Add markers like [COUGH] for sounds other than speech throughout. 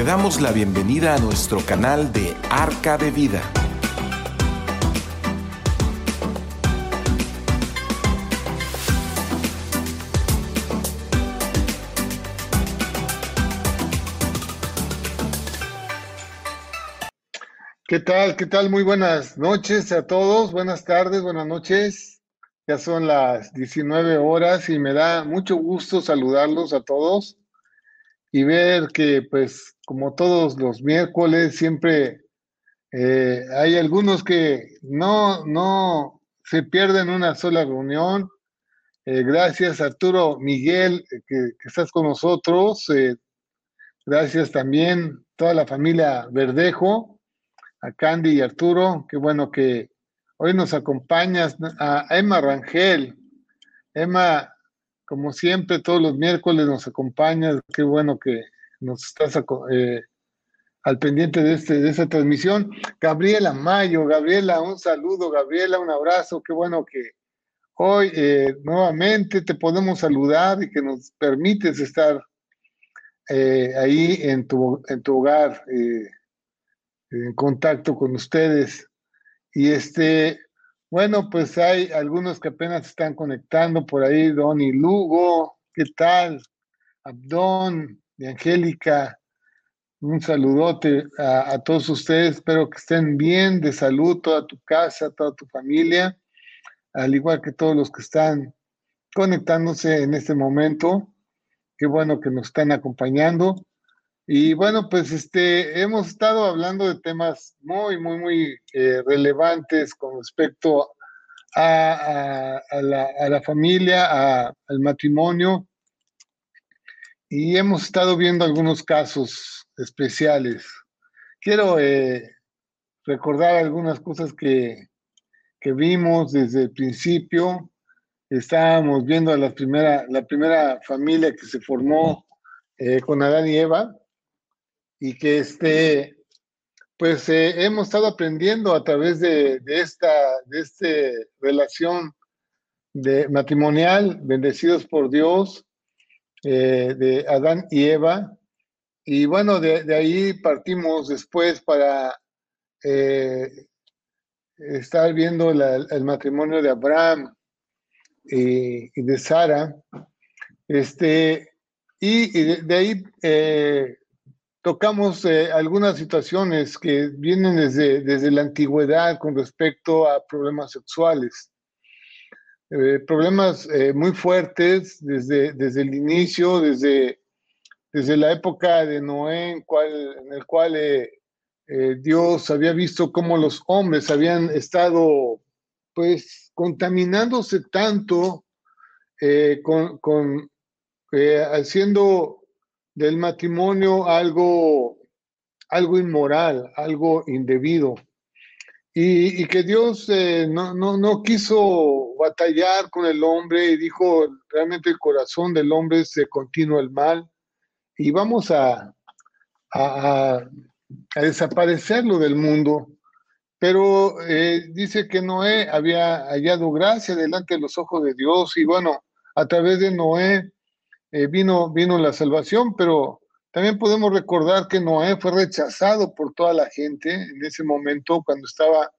Te damos la bienvenida a nuestro canal de Arca de Vida. ¿Qué tal? ¿Qué tal? Muy buenas noches a todos. Buenas tardes, buenas noches. Ya son las 19 horas y me da mucho gusto saludarlos a todos y ver que, pues, como todos los miércoles, siempre eh, hay algunos que no, no se pierden una sola reunión. Eh, gracias, Arturo Miguel, eh, que, estás con nosotros. gracias también toda la familia Verdejo a Candy y Arturo. Qué bueno que hoy nos acompañas, a Emma Rangel. Emma, como siempre, todos los miércoles nos acompañas. Qué bueno que nos estás eh, al pendiente de, este, de esta transmisión. Gabriela Mayo, Gabriela, un saludo, Gabriela, un abrazo. Qué bueno que hoy eh, nuevamente te podemos saludar y que nos permites estar eh, ahí en tu, en tu hogar. En contacto con ustedes. Y este, bueno, pues hay algunos que apenas están conectando por ahí, Don y Lugo, ¿qué tal? Abdón, de Angélica, un saludote a, todos ustedes, espero que estén bien, de salud, toda tu casa, toda tu familia, al igual que todos los que están conectándose en este momento. Qué bueno que nos están acompañando. Y bueno, pues este, hemos estado hablando de temas muy, muy, muy eh, relevantes con respecto a, la, a la, familia, al matrimonio, y hemos estado viendo algunos casos especiales. Quiero eh, recordar algunas cosas que, que, vimos desde el principio. Estábamos viendo a la primera, la primera familia que se formó eh, con Adán y Eva y que este, pues eh, hemos estado aprendiendo a través de, de esta de este relación de matrimonial, bendecidos por Dios, eh, de Adán y Eva. Y bueno, de, ahí partimos después para eh, estar viendo el matrimonio de Abraham y, de Sara. Este, y, de, ahí eh, tocamos algunas situaciones que vienen desde, desde la antigüedad con respecto a problemas sexuales. Eh, problemas eh, muy fuertes desde, desde el inicio, desde, desde la época de Noé, en, cual, en el cual eh, eh, Dios había visto cómo los hombres habían estado pues contaminándose tanto con, con haciendo del matrimonio algo, algo inmoral, algo indebido. Y, que Dios eh, no, no, no, quiso batallar con el hombre y dijo, realmente el corazón del hombre se continúa el mal y vamos a, a, a desaparecerlo del mundo. Pero eh, dice que Noé había hallado gracia delante de los ojos de Dios y bueno, a través de Noé eh, vino, vino la salvación, pero también podemos recordar que Noé fue rechazado por toda la gente en ese momento cuando estaba,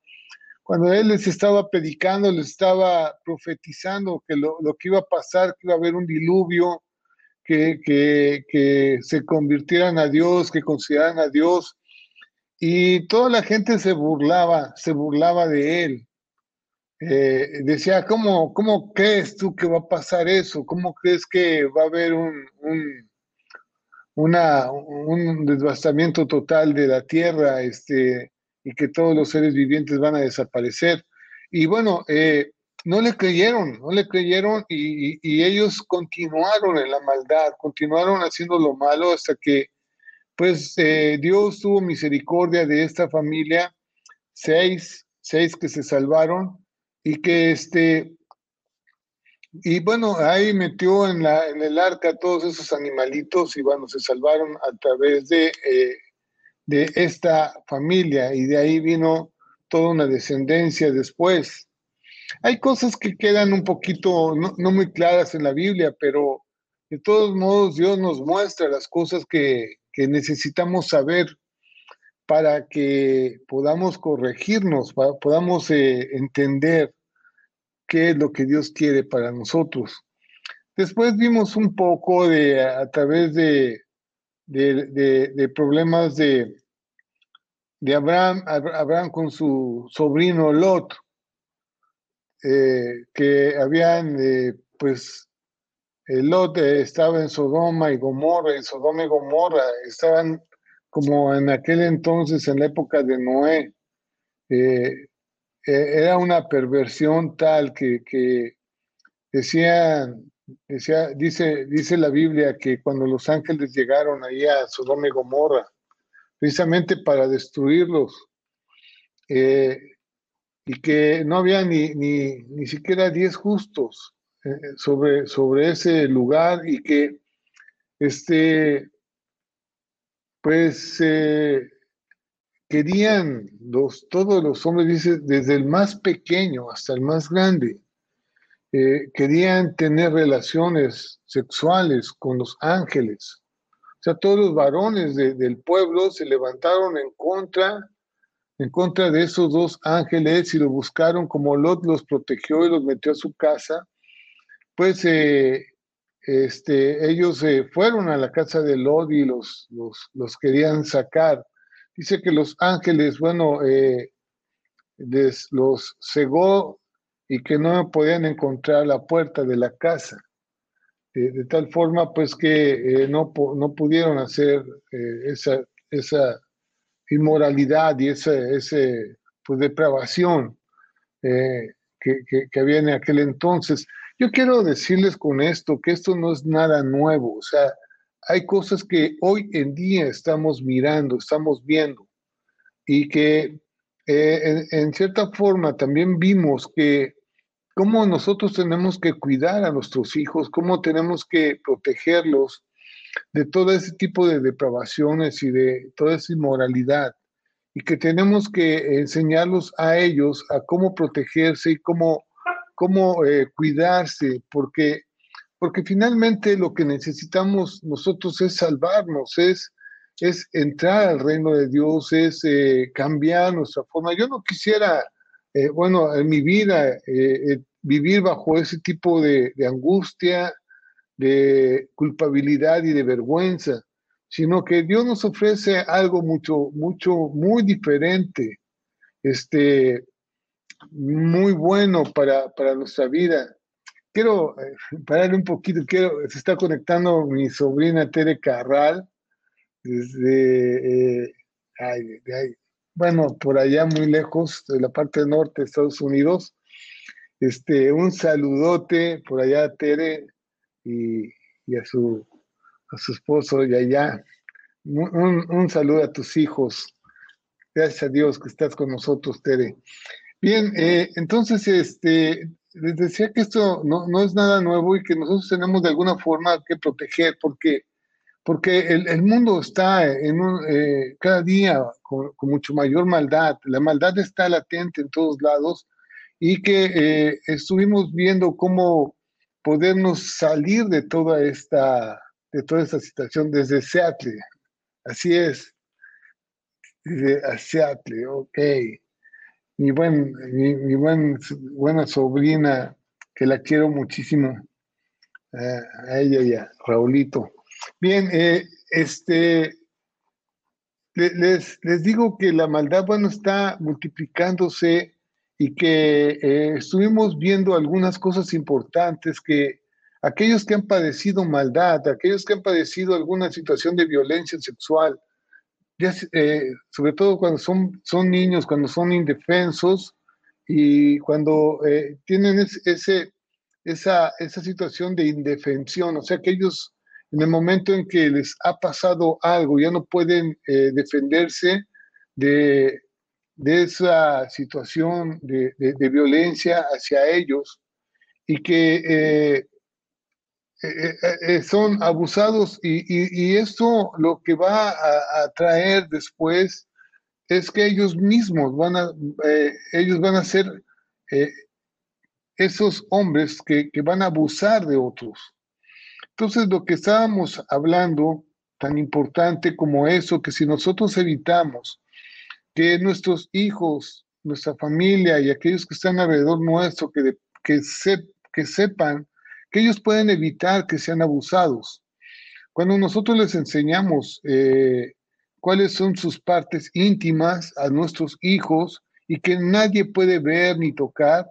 cuando él les estaba predicando, les estaba profetizando que lo, que iba a pasar, que iba a haber un diluvio, que, que, se convirtieran a Dios, que consideraran a Dios. Y toda la gente se burlaba, se burlaba de él. Eh, decía, ¿cómo, ¿cómo crees tú que va a pasar eso? ¿Cómo crees que va a haber un, un, un devastamiento total de la tierra este, y que todos los seres vivientes van a desaparecer? Y bueno, eh, no le creyeron, no le creyeron y, ellos continuaron en la maldad, continuaron haciendo lo malo hasta que pues eh, Dios tuvo misericordia de esta familia, seis, seis que se salvaron y que este, y bueno, ahí metió en, la, en el arca todos esos animalitos y bueno, se salvaron a través de, eh, de esta familia y de ahí vino toda una descendencia después. Hay cosas que quedan un poquito no, no muy claras en la Biblia, pero de todos modos Dios nos muestra las cosas que, que necesitamos saber para que podamos corregirnos, podamos eh, entender qué es lo que Dios quiere para nosotros. Después vimos un poco de a través de, de, problemas de, de Abraham, Abraham con su sobrino Lot, eh, que habían, eh, pues, Lot estaba en Sodoma y Gomorra, y Sodoma y Gomorra estaban como en aquel entonces, en la época de Noé, eh, era una perversión tal que, que decía, decía, dice, dice la Biblia que cuando los ángeles llegaron ahí a Sodoma y Gomorra, precisamente para destruirlos, y que no había ni, ni, ni siquiera diez justos eh, sobre, sobre ese lugar y que este, pues eh, querían los, todos los hombres, dice, desde el más pequeño hasta el más grande, eh, querían tener relaciones sexuales con los ángeles. O sea, todos los varones del pueblo se levantaron en contra en contra de esos dos ángeles y lo buscaron como Lot los protegió y los metió a su casa, pues eh, este, ellos eh, fueron a la casa de Lot y los, los, querían sacar. Dice que los ángeles, bueno, eh, los cegó y que no podían encontrar la puerta de la casa. de tal forma, pues que no, no pudieron hacer esa, esa inmoralidad y ese, ese pues, depravación eh, que, que, había en aquel entonces. Yo quiero decirles con esto que esto no es nada nuevo, o sea, hay cosas que hoy en día estamos mirando, estamos viendo y que eh, en, cierta forma también vimos que cómo nosotros tenemos que cuidar a nuestros hijos, cómo tenemos que protegerlos de todo ese tipo de depravaciones y de toda esa inmoralidad y que tenemos que enseñarlos a ellos a cómo protegerse y cómo, cómo eh, cuidarse, porque, porque finalmente lo que necesitamos nosotros es salvarnos, es, entrar al reino de Dios, es eh, cambiar nuestra forma. Yo no quisiera, eh, bueno, en mi vida vivir bajo ese tipo de, de angustia, de culpabilidad y de vergüenza, sino que Dios nos ofrece algo mucho, mucho, muy diferente, este, muy bueno para, para nuestra vida. Quiero eh, parar un poquito, quiero, se está conectando mi sobrina Tere Carral, desde, eh, bueno, por allá muy lejos, de la parte norte de Estados Unidos. Este, un saludote por allá Tere, y, a, su, a su esposo y allá. Un, un, saludo a tus hijos. Gracias a Dios que estás con nosotros, Tere. Bien, eh, entonces, este, les decía que esto no, no, es nada nuevo y que nosotros tenemos de alguna forma que proteger, porque, porque el, el mundo está en un, eh, cada día con, mucho mayor maldad. La maldad está latente en todos lados y que eh, estuvimos viendo cómo podernos salir de toda esta, de toda esta situación desde Seattle. Así es. Desde Seattle, ok. Mi, buen, mi, buen, buena sobrina, que la quiero muchísimo, eh, a ella y a Raulito. Bien, eh, este, les, les digo que la maldad, bueno, está multiplicándose y que eh, estuvimos viendo algunas cosas importantes que aquellos que han padecido maldad, aquellos que han padecido alguna situación de violencia sexual, eh, sobre todo cuando son, son niños, cuando son indefensos y cuando eh, tienen ese, esa, esa situación de indefensión, o sea que ellos en el momento en que les ha pasado algo ya no pueden defenderse de, de esa situación de, violencia hacia ellos y que eh, eh, eh, son abusados y, esto lo que va a, traer después es que ellos mismos van a, ellos van a ser esos hombres que, que van a abusar de otros. Entonces lo que estábamos hablando tan importante como eso, que si nosotros evitamos que nuestros hijos, nuestra familia y aquellos que están alrededor nuestro, que, que, que sepan que ellos pueden evitar que sean abusados. Cuando nosotros les enseñamos eh, cuáles son sus partes íntimas a nuestros hijos y que nadie puede ver ni tocar,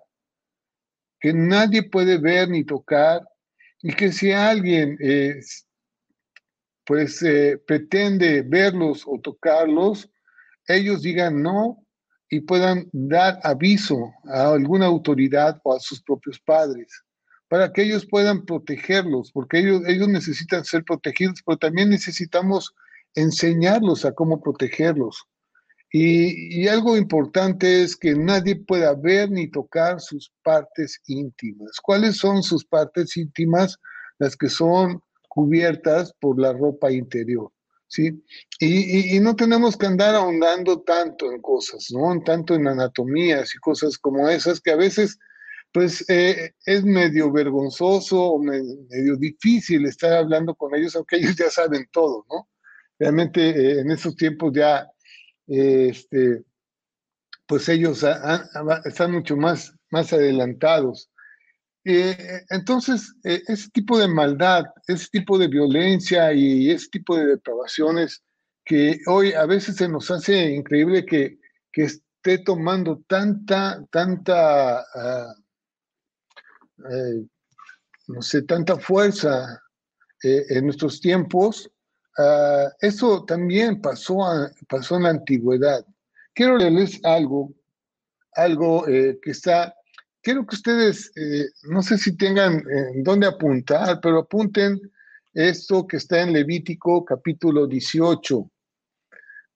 que nadie puede ver ni tocar, y que si alguien pues eh, pretende verlos o tocarlos, ellos digan no y puedan dar aviso a alguna autoridad o a sus propios padres para que ellos puedan protegerlos, porque ellos, ellos necesitan ser protegidos, pero también necesitamos enseñarlos a cómo protegerlos. Y, y, algo importante es que nadie pueda ver ni tocar sus partes íntimas. ¿Cuáles son sus partes íntimas? Las que son cubiertas por la ropa interior. ¿sí? Y, y, no tenemos que andar ahondando tanto en cosas, ¿no? Tanto en anatomías y cosas como esas que a veces pues eh, es medio vergonzoso medio difícil estar hablando con ellos, aunque ellos ya saben todo, ¿no? Realmente eh, en esos tiempos ya, eh, este, pues ellos están mucho más, más adelantados. entonces, ese tipo de maldad, ese tipo de violencia y ese tipo de depravaciones que hoy a veces se nos hace increíble que, que esté tomando tanta, tanta... Ah, eh, no sé, tanta fuerza eh, en nuestros tiempos, uh, eso también pasó, pasó en la antigüedad. Quiero leerles algo, algo eh, que está, quiero que ustedes, no sé si tengan dónde apuntar, pero apunten esto que está en Levítico capítulo 18.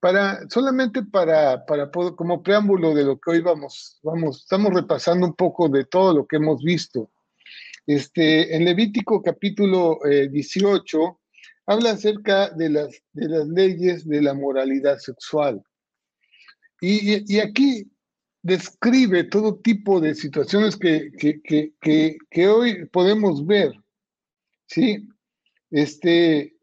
Para, solamente para, para como preámbulo de lo que hoy vamos, vamos, estamos repasando un poco de todo lo que hemos visto. Este, en Levítico capítulo 18 eh, habla acerca de las, de las leyes de la moralidad sexual. Y, aquí describe todo tipo de situaciones que, que, hoy podemos ver. ¿sí? Este,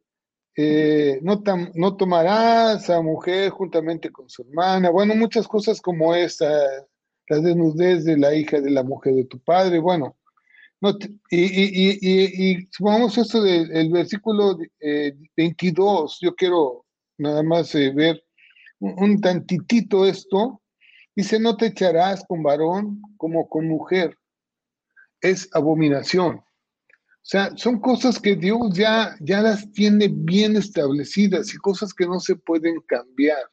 eh, no, no tomarás a mujer juntamente con su hermana. Bueno, muchas cosas como esta, la desnudez de la hija de la mujer de tu padre. Bueno, y, supongamos esto del versículo 22, eh, yo quiero nada más eh, ver un, tantitito esto. Dice, no te echarás con varón como con mujer. Es abominación. O sea, son cosas que Dios ya, ya las tiene bien establecidas y cosas que no se pueden cambiar.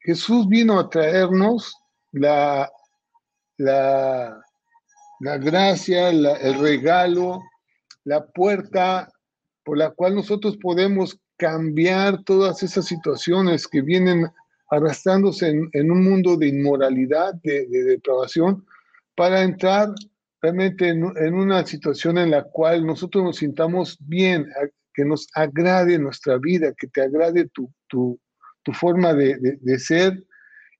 Jesús vino a traernos la, la, la gracia, el regalo, la puerta por la cual nosotros podemos cambiar todas esas situaciones que vienen arrastrándose en, un mundo de inmoralidad, de, depravación, para entrar realmente en, una situación en la cual nosotros nos sintamos bien, que nos agrade nuestra vida, que te agrade tu, forma de, de, ser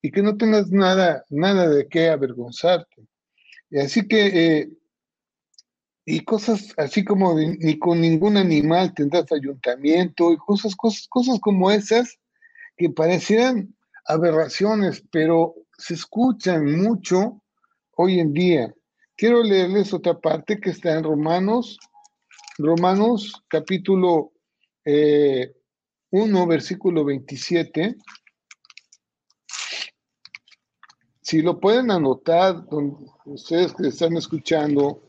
y que no tengas nada, nada de qué avergonzarte. Así que, eh, y cosas así como ni con ningún animal tendrás ayuntamiento y cosas, cosas, cosas como esas que parecieran aberraciones, pero se escuchan mucho hoy en día. Quiero leerles otra parte que está en Romanos, Romanos capítulo 1, eh, versículo 27. Si lo pueden anotar, ustedes que están escuchando,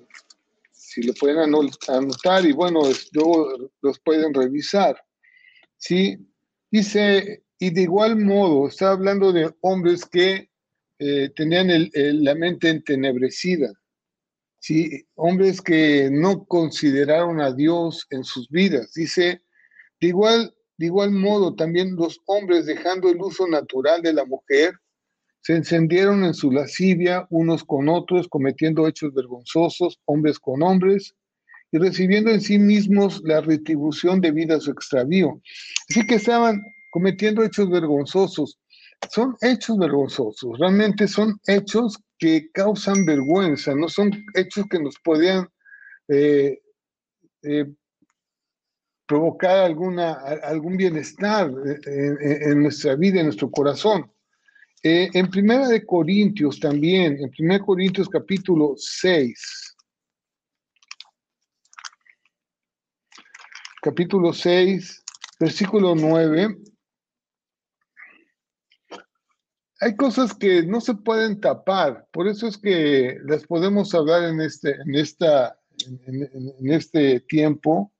si lo pueden anotar y bueno, luego los pueden revisar. ¿sí? Dice, y de igual modo, está hablando de hombres que eh, tenían la mente entenebrecida, ¿sí? hombres que no consideraron a Dios en sus vidas. Dice, de igual, de igual modo, también los hombres dejando el uso natural de la mujer, se encendieron en su lascivia unos con otros, cometiendo hechos vergonzosos, hombres con hombres, y recibiendo en sí mismos la retribución debida a su extravío. Así que estaban cometiendo hechos vergonzosos. Son hechos vergonzosos, realmente son hechos que causan vergüenza, no son hechos que nos podían eh, eh, provocar alguna, algún bienestar en, nuestra vida, en nuestro corazón. Eh, en Primera de Corintios también, en Primera Corintios capítulo 6, capítulo 6, versículo 9, hay cosas que no se pueden tapar, por eso es que las podemos hablar en este, en esta, en, este tiempo,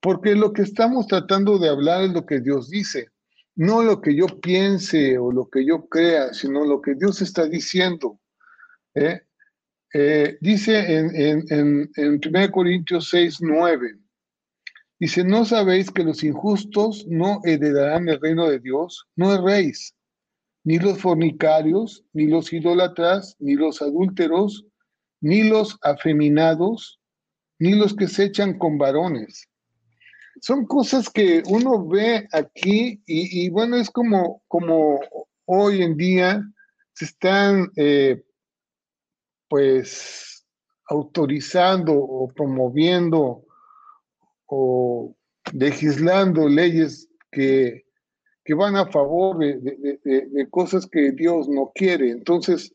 porque lo que estamos tratando de hablar es lo que Dios dice, no lo que yo piense o lo que yo crea, sino lo que Dios está diciendo. ¿eh? Eh, dice en, en, en 1 Corintios 6, 9, dice, ¿no sabéis que los injustos no heredarán el reino de Dios? No erréis ni los fornicarios, ni los idólatras, ni los adúlteros, ni los afeminados, ni los que se echan con varones. Son cosas que uno ve aquí y, bueno, es como, como hoy en día se están eh, pues autorizando o promoviendo o legislando leyes que que van a favor de, cosas que Dios no quiere. Entonces,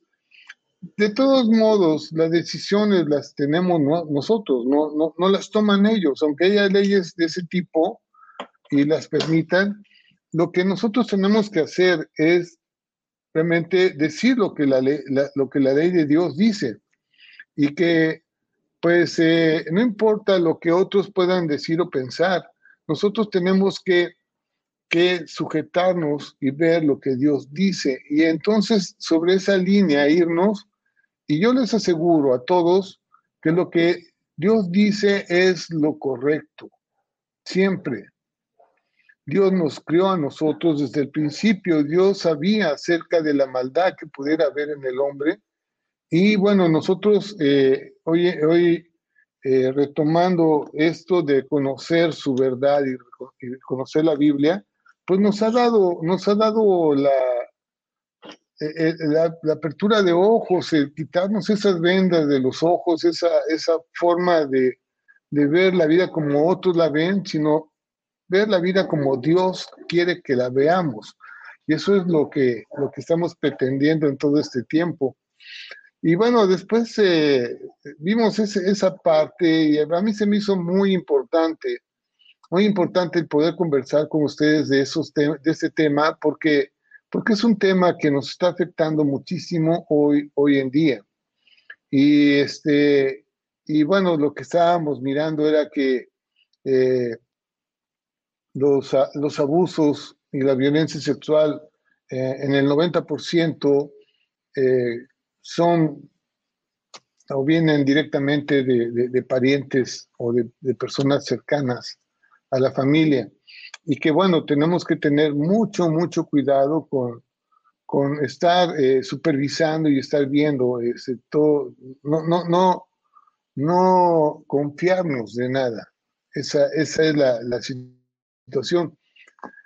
de todos modos, las decisiones las tenemos nosotros, no, no, las toman ellos, aunque haya leyes de ese tipo y las permitan. Lo que nosotros tenemos que hacer es realmente decir lo que la ley, lo que la ley de Dios dice y que pues eh, no importa lo que otros puedan decir o pensar, nosotros tenemos que que sujetarnos y ver lo que Dios dice. Y entonces sobre esa línea irnos, y yo les aseguro a todos que lo que Dios dice es lo correcto, siempre. Dios nos crió a nosotros desde el principio, Dios sabía acerca de la maldad que pudiera haber en el hombre. Y bueno, nosotros eh, hoy, hoy eh, retomando esto de conocer su verdad y conocer la Biblia, pues nos ha dado, nos ha dado la, eh, eh, la, apertura de ojos, el quitarnos esas vendas de los ojos, esa, esa forma de, de ver la vida como otros la ven, sino ver la vida como Dios quiere que la veamos. Y eso es lo que, lo que estamos pretendiendo en todo este tiempo. Y bueno, después eh, vimos esa parte y a mí se me hizo muy importante muy importante el poder conversar con ustedes de, esos de este tema porque, porque es un tema que nos está afectando muchísimo hoy, hoy en día. Y, este, y bueno, lo que estábamos mirando era que eh, los, los, abusos y la violencia sexual eh, en el 90% eh, son o vienen directamente de, de, parientes o de, personas cercanas a la familia. Y que bueno, tenemos que tener mucho, mucho cuidado con, con estar eh, supervisando y estar viendo ese, todo, no, no, no, no confiarnos de nada. Esa, esa es la, la situación.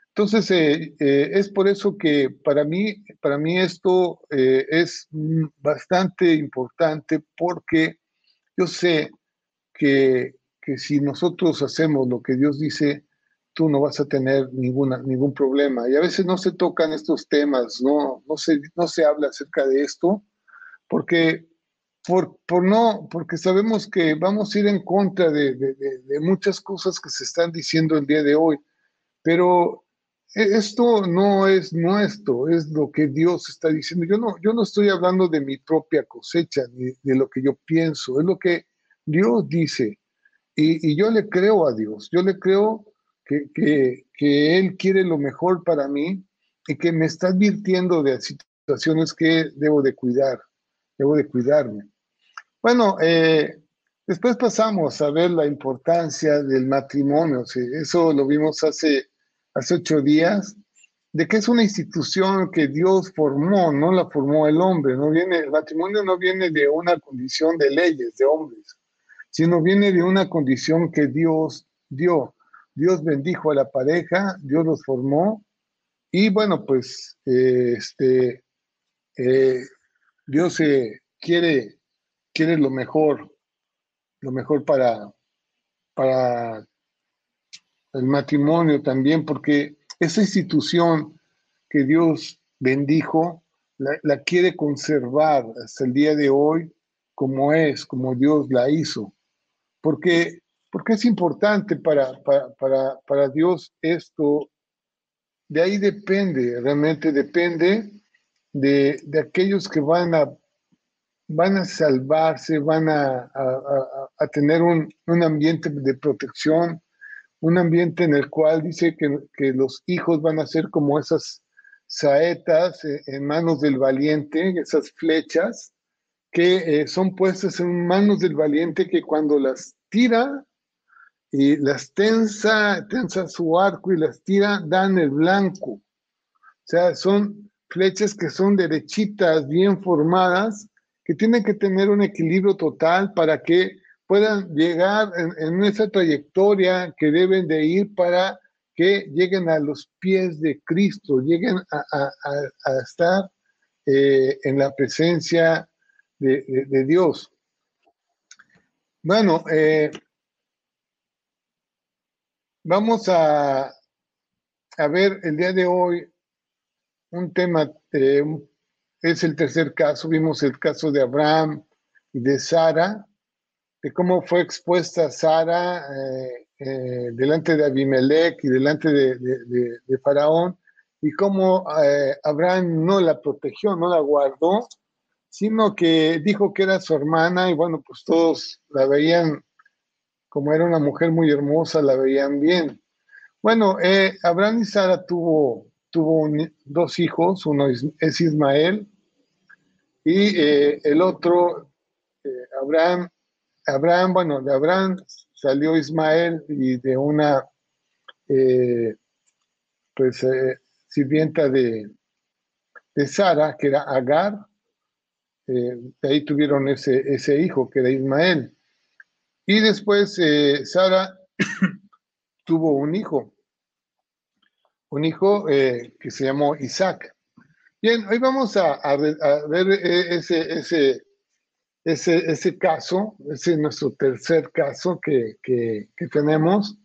Entonces, eh, eh, es por eso que para mí, para mí esto es bastante importante porque yo sé que que si nosotros hacemos lo que Dios dice, tú no vas a tener ninguna, ningún problema. Y a veces no se tocan estos temas, no, no, se, no se habla acerca de esto, porque, por, por no, porque sabemos que vamos a ir en contra de, de, muchas cosas que se están diciendo el día de hoy. Pero e, esto no es nuestro, es lo que Dios está diciendo. Yo no, yo no estoy hablando de mi propia cosecha ni de lo que yo pienso, es lo que Dios dice. Y, yo le creo a Dios, yo le creo que, que, Él quiere lo mejor para mí y que me está advirtiendo de situaciones que debo de cuidar, debo de cuidarme. Bueno, eh, después pasamos a ver la importancia del matrimonio, eso lo vimos hace, hace ocho días, de que es una institución que Dios formó, no la formó el hombre, no viene, el matrimonio no viene de una condición de leyes, de hombres, sino viene de una condición que Dios dio. Dios bendijo a la pareja, Dios los formó y bueno, pues eh, este, eh, Dios quiere, quiere lo mejor, lo mejor para, para el matrimonio también, porque esa institución que Dios bendijo, la, quiere conservar hasta el día de hoy como es, como Dios la hizo. Porque, porque es importante para, para, para Dios esto. De ahí depende, realmente depende de, de aquellos que van a van a salvarse, van a, a, tener un, un, ambiente de protección, un ambiente en el cual dice que, que, los hijos van a ser como esas saetas en manos del valiente, esas flechas que eh, son puestas en manos del valiente que cuando las tira y las tensa, tensa su arco y las tira, dan el blanco. O sea, son flechas que son derechitas, bien formadas, que tienen que tener un equilibrio total para que puedan llegar en, esa trayectoria que deben de ir para que lleguen a los pies de Cristo, lleguen a, estar eh, en la presencia de, Dios. Bueno, eh, vamos a, a ver el día de hoy un tema es el tercer caso. Vimos el caso de Abraham y de Sara, de cómo fue expuesta Sara eh, eh, delante de Abimelech y delante de, Faraón, y cómo eh, Abraham no la protegió, no la guardó, sino que dijo que era su hermana y bueno, pues todos la veían, como era una mujer muy hermosa, la veían bien. Bueno, Abraham y Sara tuvo tuvo dos hijos, uno es, Ismael y eh, el otro, eh, Abraham, Abraham, bueno, de Abraham salió Ismael y de una, eh, pues, sirvienta de, de Sara, que era Agar, de ahí tuvieron ese, ese hijo, que era Ismael. Y después Sara [COUGHS] tuvo un hijo, un hijo eh, que se llamó Isaac. Bien, hoy vamos a, ver eh, ese, ese, ese, ese, caso, ese es nuestro tercer caso que, que, tenemos.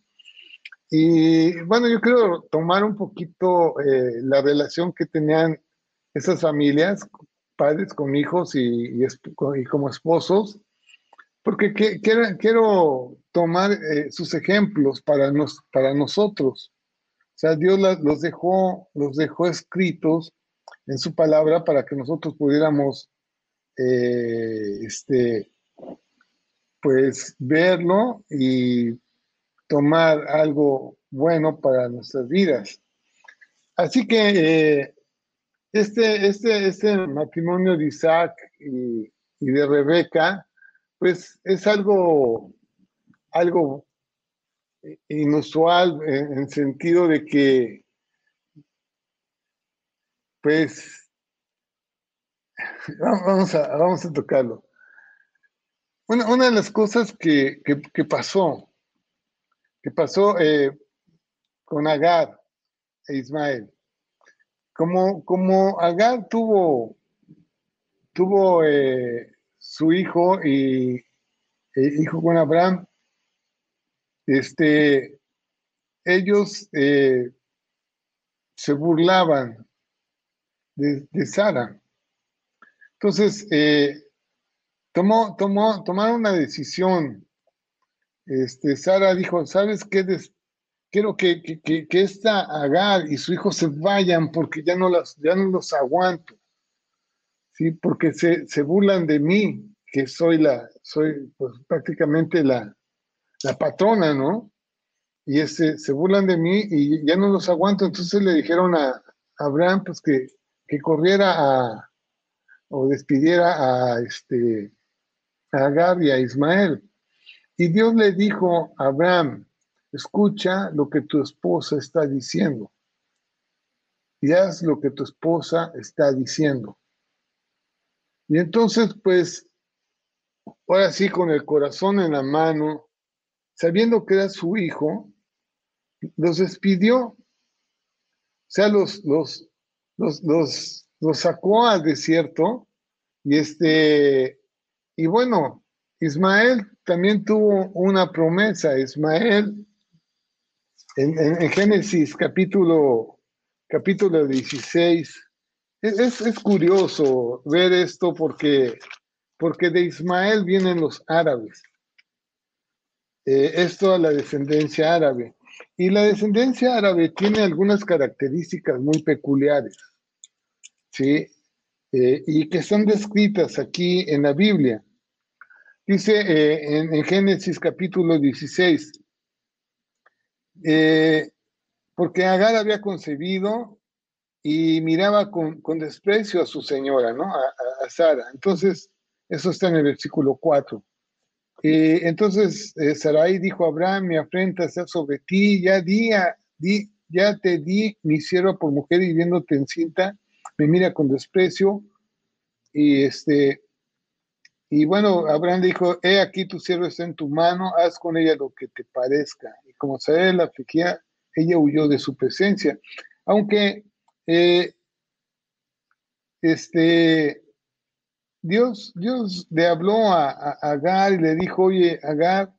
Y bueno, yo quiero tomar un poquito eh, la relación que tenían esas familias, padres con hijos y, y, como esposos, porque quiero, quiero tomar sus ejemplos para, nos, para nosotros sea, Dios los dejó, los dejó escritos en su palabra para que nosotros pudiéramos eh, este, pues verlo y tomar algo bueno para nuestras vidas. Así que eh, este, este, este matrimonio de Isaac y, y, de Rebeca, pues es algo, algo inusual en, sentido de que, pues, [LAUGHS] vamos a, vamos a tocarlo. Una, una de las cosas que, que, pasó, que pasó eh, con Agar e Ismael, como, como Agar tuvo, tuvo eh, su hijo y e hijo con Abraham, este, ellos eh, se burlaban de, Sara. Entonces, eh, tomó, tomó, tomaron una decisión. Este, Sara dijo, ¿sabes qué? quiero que, que, que, esta Agar y su hijo se vayan porque ya no, las, ya no los aguanto. ¿Sí? Porque se, se burlan de mí, que soy la, soy pues, prácticamente la, la patrona, ¿no? Y este, se burlan de mí y ya no los aguanto. Entonces le dijeron a, Abraham pues que, que corriera a, o despidiera a, este, a Agar y a Ismael. Y Dios le dijo a Abraham, escucha lo que tu esposa está diciendo y haz lo que tu esposa está diciendo. Y entonces, pues, ahora sí, con el corazón en la mano, sabiendo que era su hijo, los despidió. O sea, los, los, los, los, sacó al desierto. Y este, y bueno, Ismael también tuvo una promesa. Ismael en, Génesis capítulo, capítulo 16. Es, es, curioso ver esto porque, porque de Ismael vienen los árabes. Eh, esto a la descendencia árabe. Y la descendencia árabe tiene algunas características muy peculiares, ¿sí? Eh, y que son descritas aquí en la Biblia. Dice eh, en, Génesis capítulo 16, eh, porque Agar había concebido y miraba con, desprecio a su señora, ¿no? A, Sara. Entonces, eso está en el versículo 4. entonces Sarai dijo a Abraham, mi afrenta sea sobre ti, ya día, di, ya te di mi sierva por mujer y viéndote encinta, me mira con desprecio. Y este, y bueno, Abraham dijo, he aquí tu siervo está en tu mano, haz con ella lo que te parezca. Y como sabe la afligía, ella huyó de su presencia. Aunque eh, este, Dios, Dios le habló a, Agar y le dijo, oye, Agar,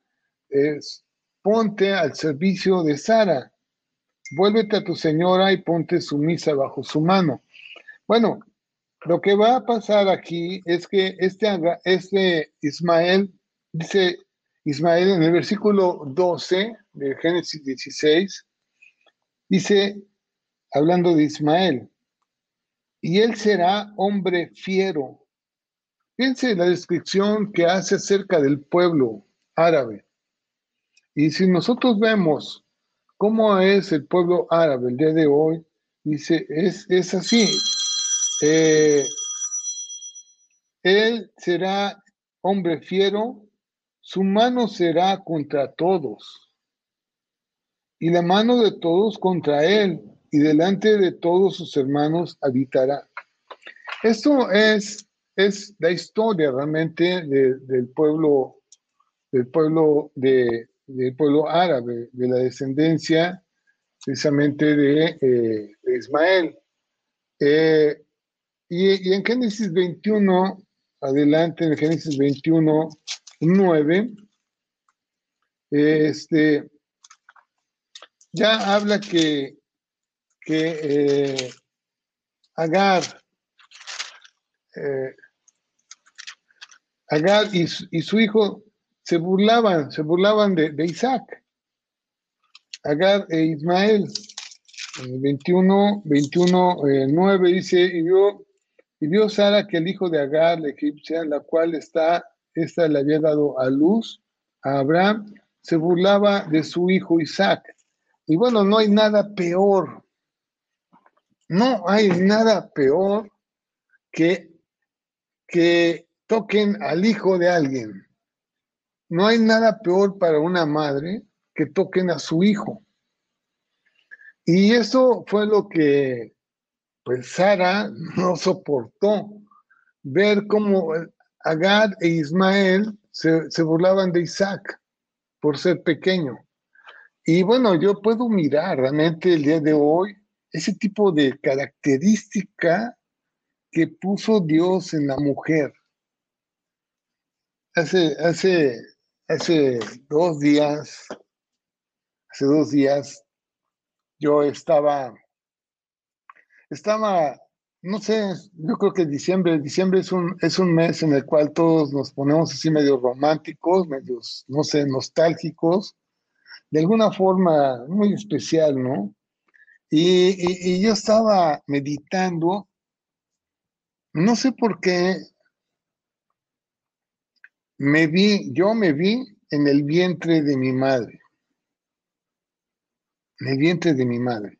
ponte al servicio de Sara, vuélvete a tu señora y ponte sumisa bajo su mano. Bueno, lo que va a pasar aquí es que este, este Ismael, dice Ismael en el versículo 12 de Génesis 16, dice, hablando de Ismael, y él será hombre fiero. Fíjense la descripción que hace acerca del pueblo árabe. Y si nosotros vemos cómo es el pueblo árabe el día de hoy, dice, es, es así. Eh, él será hombre fiero, su mano será contra todos, y la mano de todos contra él, y delante de todos sus hermanos habitará. Esto es, es la historia realmente del pueblo, del pueblo de, del pueblo árabe, de la descendencia precisamente de, eh, Ismael. Eh, y, en Génesis 21, adelante en Génesis 21, 9, este, ya habla que, que eh, Agar, eh, Agar y, su hijo se burlaban, se burlaban de, Isaac. Agar e Ismael. 21, 21, 9 dice, y yo y vio Sara que el hijo de Agar, la egipcia, la cual está, esta le había dado a luz a Abraham, se burlaba de su hijo Isaac. Y bueno, no hay nada peor. No hay nada peor que que toquen al hijo de alguien. No hay nada peor para una madre que toquen a su hijo. Y eso fue lo que pues Sara [LAUGHS] no soportó ver cómo Agar e Ismael se, burlaban de Isaac por ser pequeño. Y bueno, yo puedo mirar realmente el día de hoy ese tipo de característica que puso Dios en la mujer. Hace, hace, hace dos días, hace dos días, yo estaba estaba, no sé, yo creo que diciembre, diciembre es un, es un mes en el cual todos nos ponemos así medio románticos, medios, no sé, nostálgicos, de alguna forma muy especial, ¿no? Y, y yo estaba meditando, no sé por qué, me vi, yo me vi en el vientre de mi madre, en el vientre de mi madre.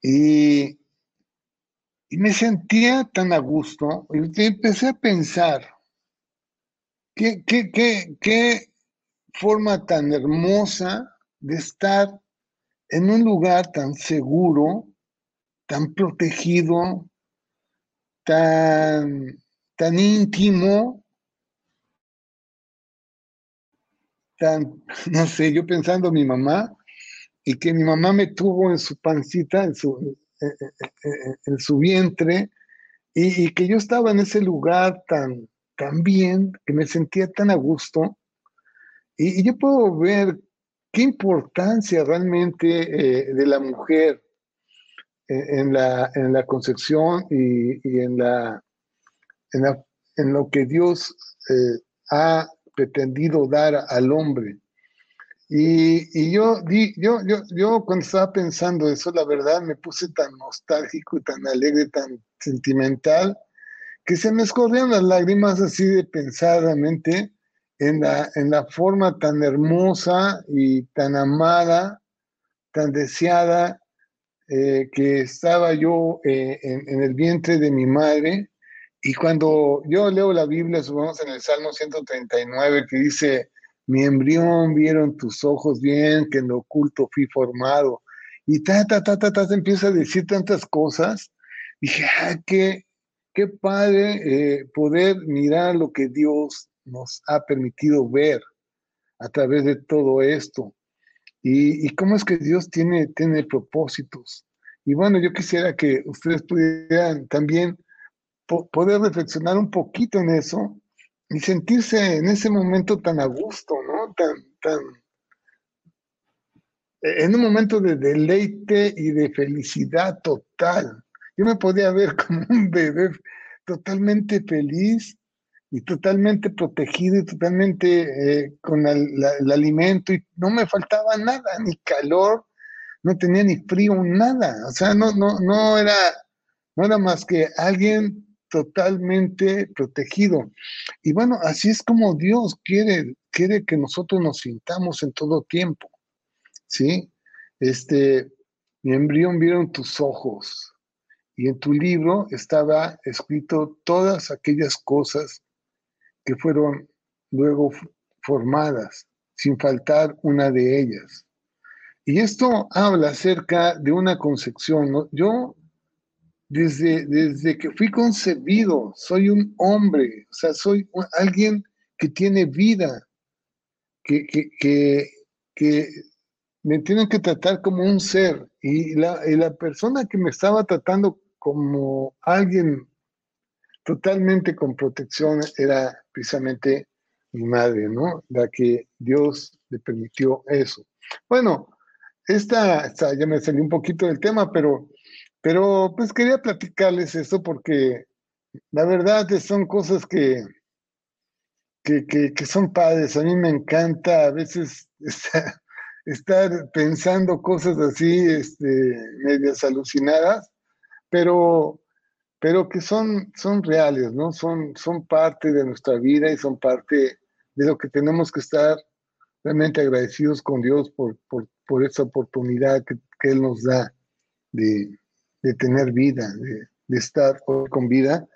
Y, me sentía tan a gusto, y empecé a pensar, ¿qué, qué, qué, qué forma tan hermosa de estar en un lugar tan seguro, tan protegido, tan, tan íntimo, tan, [LAUGHS] no sé, yo pensando mi mamá, y que mi mamá me tuvo en su pancita, en su, eh, eh, eh, en su vientre, y, que yo estaba en ese lugar tan, tan bien, que me sentía tan a gusto. Y, yo puedo ver qué importancia realmente eh, de la mujer en, la, en la concepción y, en, la, en, lo que Dios eh, ha pretendido dar al hombre. Y, yo, yo, yo, yo cuando estaba pensando eso, la verdad me puse tan nostálgico, tan alegre, tan sentimental, que se me escorrían las lágrimas así de pensadamente en la, en la forma tan hermosa y tan amada, tan deseada, eh, que estaba yo eh, en, el vientre de mi madre. Y cuando yo leo la Biblia, subamos en el Salmo 139, que dice, mi embrión vieron tus ojos bien, que en lo oculto fui formado. Y ta, ta, ta, ta, ta, empieza a decir tantas cosas. Dije, ah, qué, qué padre eh, poder mirar lo que Dios nos ha permitido ver a través de todo esto. Y, cómo es que Dios tiene, tiene propósitos. Y bueno, yo quisiera que ustedes pudieran también poder reflexionar un poquito en eso y sentirse en ese momento tan a gusto, ¿no? Tan, tan, en un momento de deleite y de felicidad total. Yo me podía ver [LAUGHS] como un bebé totalmente feliz y totalmente protegido y totalmente eh, con el, alimento y no me faltaba nada, ni calor, no tenía ni frío, nada. O sea, no, no, no era, no era más que alguien totalmente protegido. Y bueno, así es como Dios quiere, quiere que nosotros nos sintamos en todo tiempo. ¿Sí? Este, mi embrión vieron tus ojos, y en tu libro estaba escrito todas aquellas cosas que fueron luego formadas, sin faltar una de ellas. Y esto habla acerca de una concepción. Yo, desde, desde que fui concebido, soy un hombre, o sea, soy alguien que tiene vida, que, que, que, me tienen que tratar como un ser. Y la, y la persona que me estaba tratando como alguien totalmente con protección era precisamente mi madre, ¿no? La que Dios le permitió eso. Bueno, esta, ya me salí un poquito del tema, pero, pero pues quería platicarles esto porque la verdad son cosas que, que, que, son padres. A mí me encanta a veces [LAUGHS] estar, estar pensando cosas así, este, medias alucinadas, pero, pero que son, son reales, ¿no? Son, son parte de nuestra vida y son parte de lo que tenemos que estar realmente agradecidos con Dios por, por, por esa oportunidad que, que, Él nos da de, de tener vida, de, de, estar con vida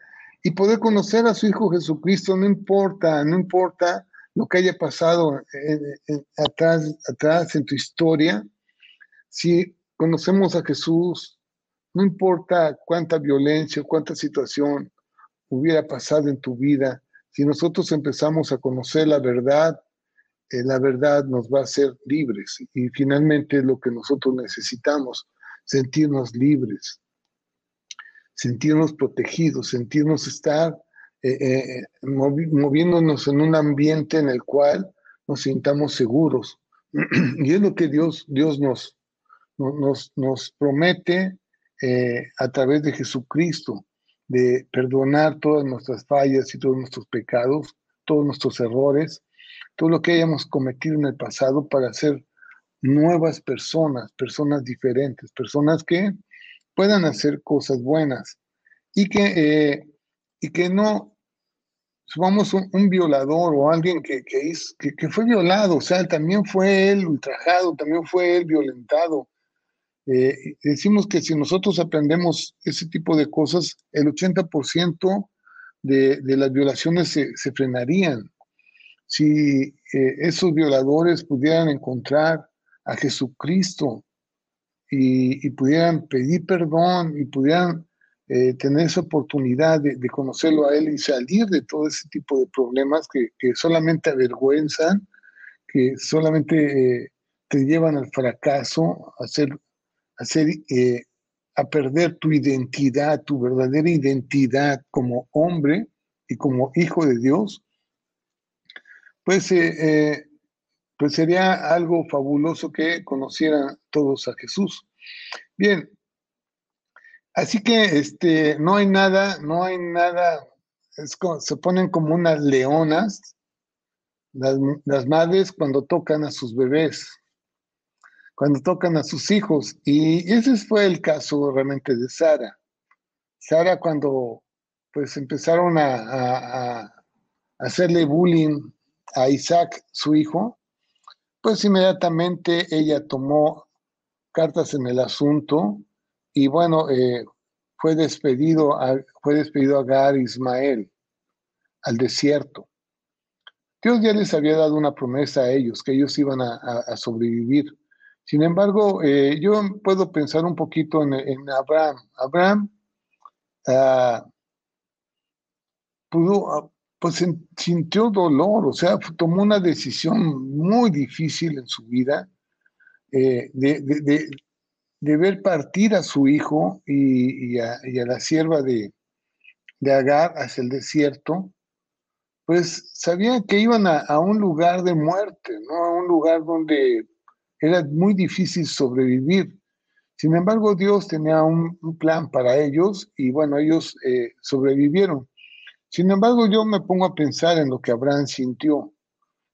y poder conocer a su Hijo Jesucristo, no importa, no importa lo que haya pasado atrás, atrás en tu historia, si conocemos a Jesús, no importa cuánta violencia, cuánta situación hubiera pasado en tu vida, si nosotros empezamos a conocer la verdad, eh, la verdad nos va a hacer libres. Y finalmente es lo que nosotros necesitamos, sentirnos libres, sentirnos protegidos, sentirnos estar eh, eh, moviéndonos en un ambiente en el cual nos sintamos seguros. [CLEARS THROAT] y es lo que Dios, Dios nos, nos, nos promete eh, a través de Jesucristo, de perdonar todas nuestras fallas y todos nuestros pecados, todos nuestros errores, todo lo que hayamos cometido en el pasado para ser nuevas personas, personas diferentes, personas que puedan hacer cosas buenas. Y que, eh, y que no somos un, violador o alguien que, que, que, fue violado, o sea, también fue él ultrajado, también fue él violentado, eh, decimos que si nosotros aprendemos ese tipo de cosas, el 80% de, de, las violaciones se, frenarían. Si eh, esos violadores pudieran encontrar a Jesucristo y, pudieran pedir perdón y pudieran eh, tener esa oportunidad de, de, conocerlo a Él y salir de todo ese tipo de problemas que, que solamente avergüenzan, que solamente te llevan al fracaso, a ser hacer, eh, a perder tu identidad, tu verdadera identidad como hombre y como hijo de Dios, pues eh, eh, pues sería algo fabuloso que conocieran todos a Jesús. Bien, así que este, no hay nada, no hay nada, se ponen como unas leonas las, las madres cuando tocan a sus bebés, cuando tocan a sus hijos. Y ese fue el caso realmente de Sara. Sara cuando pues empezaron a, hacerle bullying a Isaac, su hijo, pues inmediatamente ella tomó cartas en el asunto y bueno, eh, fue despedido a, fue despedido Agar Ismael al desierto. Dios ya les había dado una promesa a ellos, que ellos iban a, sobrevivir. Sin embargo, eh, yo puedo pensar un poquito en, Abraham. Abraham ah, pudo, ah, pues sintió dolor, o sea, tomó una decisión muy difícil en su vida eh, de, ver partir a su hijo y, a, la sierva de, de Agar hacia el desierto, pues sabían que iban a, un lugar de muerte, ¿no? A un lugar donde era muy difícil sobrevivir. Sin embargo, Dios tenía un, plan para ellos y bueno, ellos eh, sobrevivieron. Sin embargo, yo me pongo a pensar en lo que Abraham sintió. O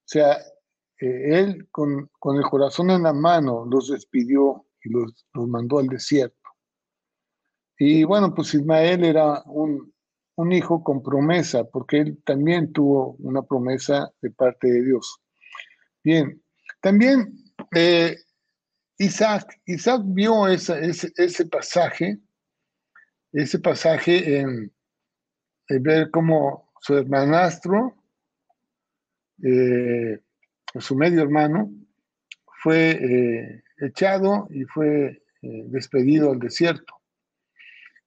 sea, eh, él con, el corazón en la mano los despidió y los, los mandó al desierto. Y bueno, pues Ismael era un, un hijo con promesa, porque él también tuvo una promesa de parte de Dios. Bien, también eh, Isaac, Isaac vio ese, ese, pasaje, ese pasaje en, ver cómo su hermanastro, eh, su medio hermano, fue eh, echado y fue despedido al desierto.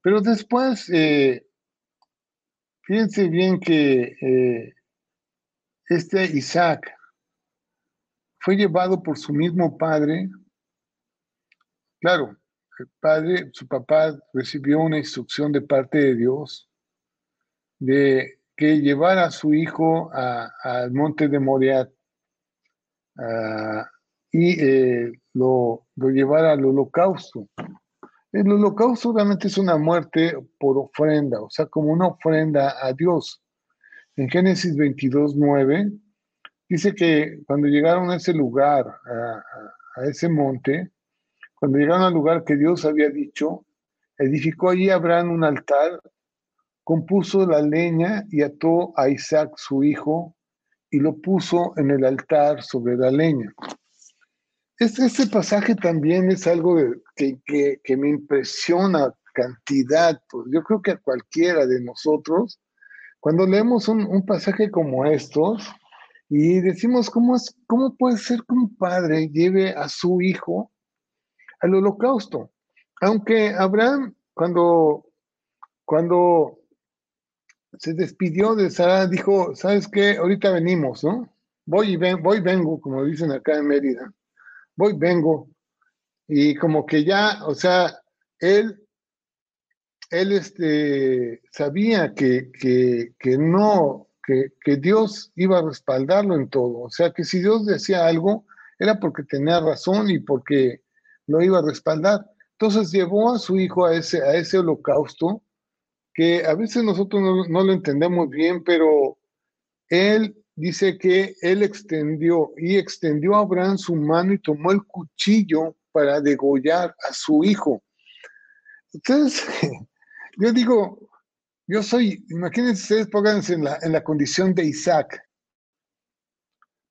Pero después Fíjense bien que este Isaac fue llevado por su mismo padre. Claro, el padre, su papá recibió una instrucción de parte de Dios de que llevara a su hijo al monte de Moriat y eh, lo, lo llevara al holocausto. El holocausto realmente es una muerte por ofrenda, o sea, como una ofrenda a Dios. En Génesis 22, 9, dice que cuando llegaron a ese lugar, a, ese monte, cuando llegaron al lugar que Dios había dicho, edificó allí Abraham un altar, compuso la leña y ató a Isaac su hijo y lo puso en el altar sobre la leña. Este, pasaje también es algo que, me impresiona cantidad. Pues yo creo que a cualquiera de nosotros, cuando leemos un, pasaje como estos y decimos, ¿cómo, es, ¿cómo puede ser que un padre lleve a su hijo al holocausto? Aunque Abraham, cuando, cuando se despidió de Sara, dijo, ¿sabes qué? Ahorita venimos, ¿no? Voy y ven, voy vengo, como dicen acá en Mérida voy, vengo. Y como que ya, o sea, él, él este, sabía que, que, no, que, Dios iba a respaldarlo en todo. O sea, que si Dios decía algo, era porque tenía razón y porque lo iba a respaldar. Entonces llevó a su hijo a ese, a ese holocausto, que a veces nosotros no, no lo entendemos bien, pero él dice que él extendió y extendió a Abraham su mano y tomó el cuchillo para degollar a su hijo. Entonces, [LAUGHS] yo digo, yo soy, imagínense ustedes, pónganse en la, en la condición de Isaac,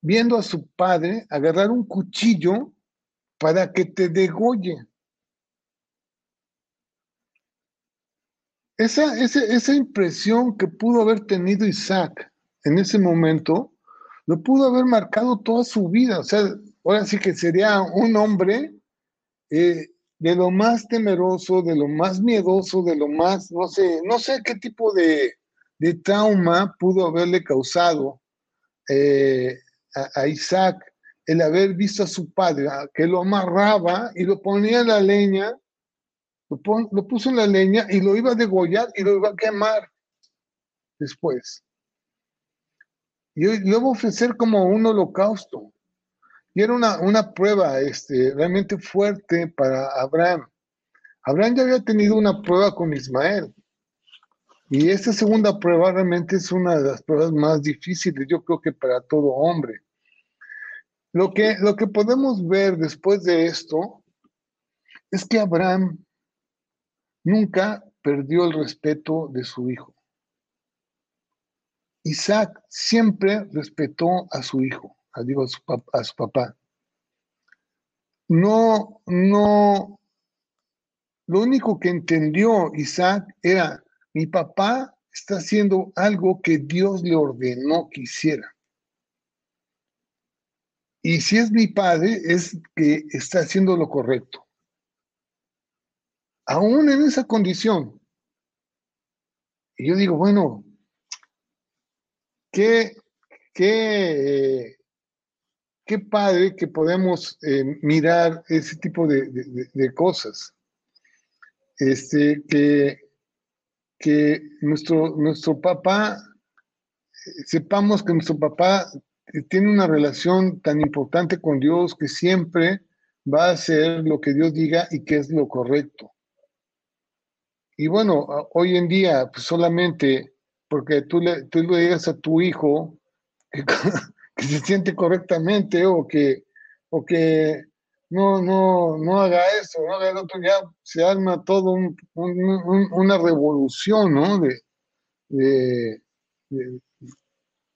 viendo a su padre agarrar un cuchillo para que te degolle. Esa, esa, esa impresión que pudo haber tenido Isaac en ese momento, lo pudo haber marcado toda su vida. O sea, ahora sí que sería un hombre eh, de lo más temeroso, de lo más miedoso, de lo más, no sé, no sé qué tipo de, trauma pudo haberle causado eh, a, Isaac el haber visto a su padre, que lo amarraba y lo ponía en la leña, lo, lo puso en la leña y lo iba a degollar y lo iba a quemar después. Y le voy a ofrecer como un holocausto. Y era una, una prueba este, realmente fuerte para Abraham. Abraham ya había tenido una prueba con Ismael. Y esta segunda prueba realmente es una de las pruebas más difíciles, yo creo que para todo hombre. Lo que, lo que podemos ver después de esto es que Abraham nunca perdió el respeto de su hijo. Isaac siempre respetó a su hijo, a, digo, a, su, su papá. No, no, lo único que entendió Isaac era, mi papá está haciendo algo que Dios le ordenó que hiciera. Y si es mi padre, es que está haciendo lo correcto. Aún en esa condición. Y yo digo, bueno, qué, qué, qué padre que podemos eh, mirar ese tipo de, de, de, cosas. Este, que, que nuestro, nuestro papá, sepamos que nuestro papá tiene una relación tan importante con Dios que siempre va a hacer lo que Dios diga y que es lo correcto. Y bueno, hoy en día pues solamente porque tú le, tú le digas a tu hijo que, [LAUGHS] que, se siente correctamente o que, o que no, no, no haga eso, no haga el otro, ya se arma todo un, un, una revolución, ¿no? De, de, de,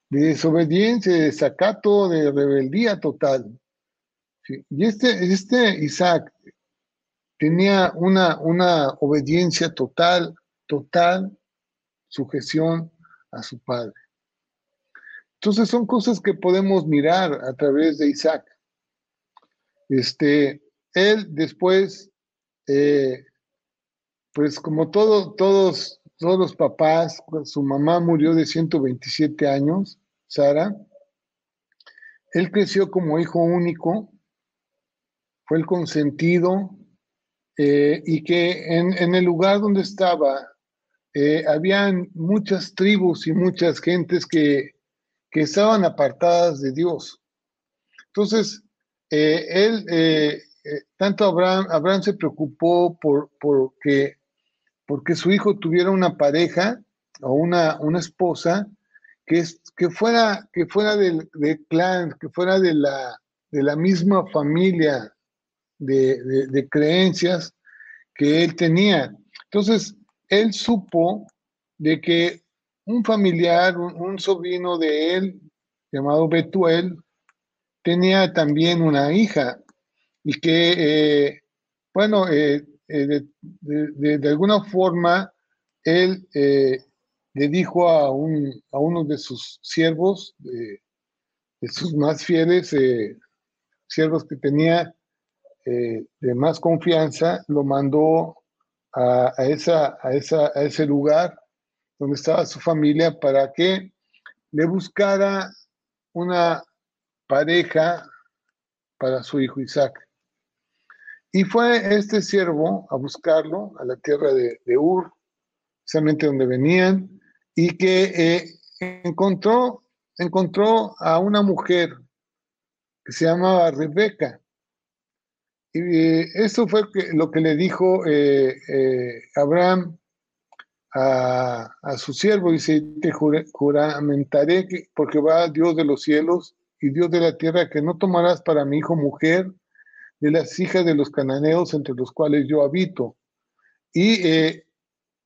de, desobediencia, de desacato, de rebeldía total. Y este, este Isaac tenía una, una obediencia total, total sujeción a su padre. Entonces son cosas que podemos mirar a través de Isaac. Este, él después, eh, pues como todo, todos, todos los papás, su mamá murió de 127 años, Sara. Él creció como hijo único, fue el consentido, eh, y que en, en, el lugar donde estaba, eh, habían muchas tribus y muchas gentes que, que estaban apartadas de Dios. Entonces, eh, él, eh, eh, tanto Abraham, Abraham se preocupó por, por que, porque su hijo tuviera una pareja o una, una esposa que, es, que fuera, que fuera del, clan, que fuera de la, de la misma familia de, de, de creencias que él tenía. Entonces, él supo de que un familiar, un, sobrino de él, llamado Betuel, tenía también una hija y que, eh, bueno, eh, eh, de, alguna forma él le dijo a, un, a, uno de sus siervos, de, sus más fieles siervos que tenía de más confianza, lo mandó a, esa, a, esa, a ese lugar donde estaba su familia para que le buscara una pareja para su hijo Isaac. Y fue este siervo a buscarlo a la tierra de, Ur, precisamente donde venían, y que eh, encontró, encontró a una mujer que se llamaba Rebeca. Y eh, eso fue lo que le dijo eh Abraham a, a, su siervo, dice, te juramentaré que, porque va Dios de los cielos y Dios de la tierra, que no tomarás para mi hijo mujer de las hijas de los cananeos entre los cuales yo habito. Y, eh,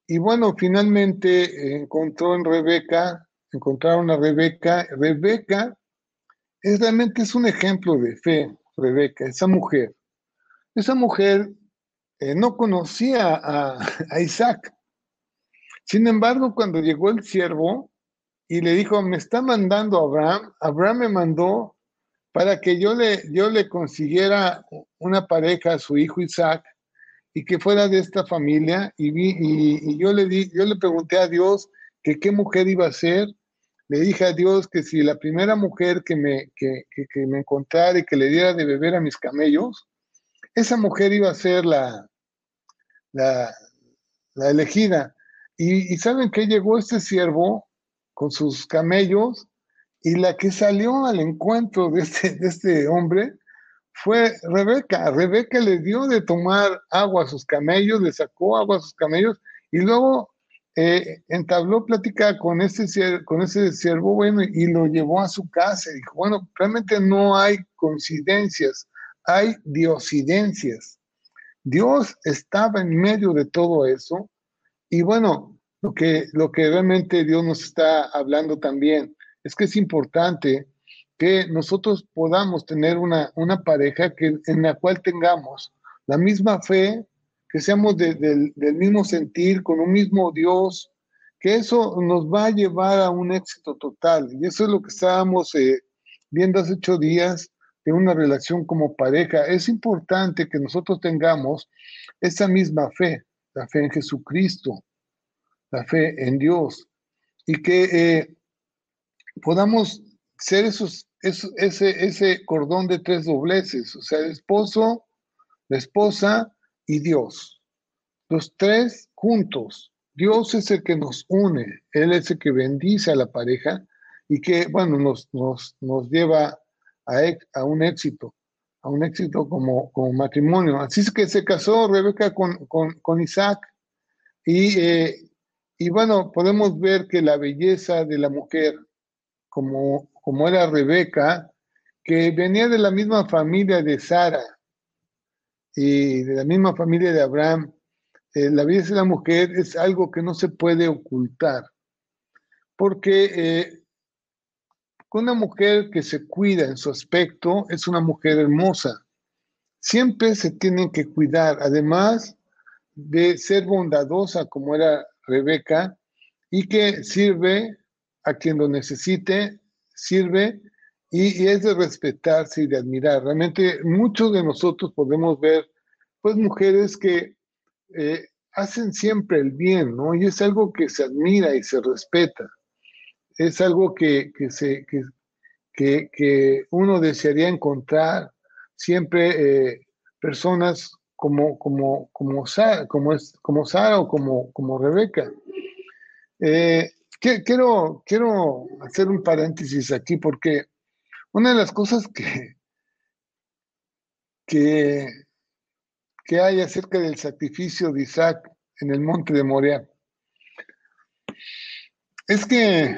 y bueno, finalmente encontró en Rebeca, encontraron a Rebeca. Rebeca es realmente es un ejemplo de fe, Rebeca, esa mujer. Esa mujer eh, no conocía a [LAUGHS] Isaac. Sin embargo, cuando llegó el siervo, y le dijo, me está mandando Abraham, Abraham me mandó para que yo le, yo le consiguiera una pareja a su hijo Isaac y que fuera de esta familia y, vi, y, yo, le di, yo le pregunté a Dios que qué mujer iba a ser, le dije a Dios que si la primera mujer que me, que, que, que me encontrara y que le diera de beber a mis camellos, esa mujer iba a ser la, la, la elegida. Y, saben que llegó este siervo con sus camellos y la que salió al encuentro de este, de este hombre fue Rebeca. Rebeca le dio de tomar agua a sus camellos, le sacó agua a sus camellos y luego eh, entabló plática con ese, con siervo bueno y lo llevó a su casa. Y dijo, bueno, realmente no hay coincidencias, hay diosidencias. Dios estaba en medio de todo eso. Y bueno, lo que, lo que realmente Dios nos está hablando también es que es importante que nosotros podamos tener una, una pareja que, en la cual tengamos la misma fe, que seamos del mismo sentir, con un mismo Dios, que eso nos va a llevar a un éxito total. Y eso es lo que estábamos eh, viendo hace ocho días de una relación como pareja. Es importante que nosotros tengamos esa misma fe, la fe en Jesucristo, la fe en Dios, y que eh, podamos ser esos, ese, ese cordón de tres dobleces, o sea, el esposo, la esposa y Dios. Los tres juntos. Dios es el que nos une, Él es el que bendice a la pareja y que, bueno, nos, nos, nos lleva a, a, un éxito, a un éxito como, como matrimonio. Así es que se casó Rebeca con, con, Isaac y, eh, y bueno, podemos ver que la belleza de la mujer, como, como era Rebeca, que venía de la misma familia de Sara, y de la misma familia de Abraham, eh, la belleza de la mujer es algo que no se puede ocultar, porque eh, una mujer que se cuida en su aspecto es una mujer hermosa. Siempre se tienen que cuidar, además de ser bondadosa como era Rebeca, y que sirve a quien lo necesite, sirve y, es de respetarse y de admirar. Realmente muchos de nosotros podemos ver pues mujeres que eh, hacen siempre el bien, ¿no? Y es algo que se admira y se respeta. Es algo que, se, que, que, uno desearía encontrar siempre eh, personas como, como, como, Sara, como, es, como Sara o como, como Rebeca. Eh, quiero, quiero hacer un paréntesis aquí porque una de las cosas que, que, que hay acerca del sacrificio de Isaac en el monte de Moria es que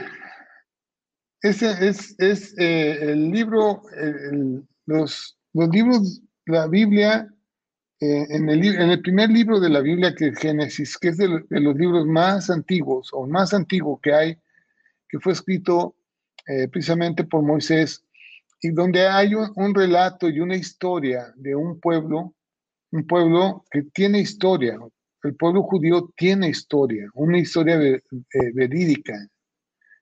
ese es, es eh, el libro, los, los, libros, la Biblia, eh, en, el, en, el, primer libro de la Biblia, que es Génesis, que es de, de, los libros más antiguos o más antiguo que hay, que fue escrito eh, precisamente por Moisés, y donde hay un, relato y una historia de un pueblo, un pueblo que tiene historia. El pueblo judío tiene historia, una historia eh, verídica,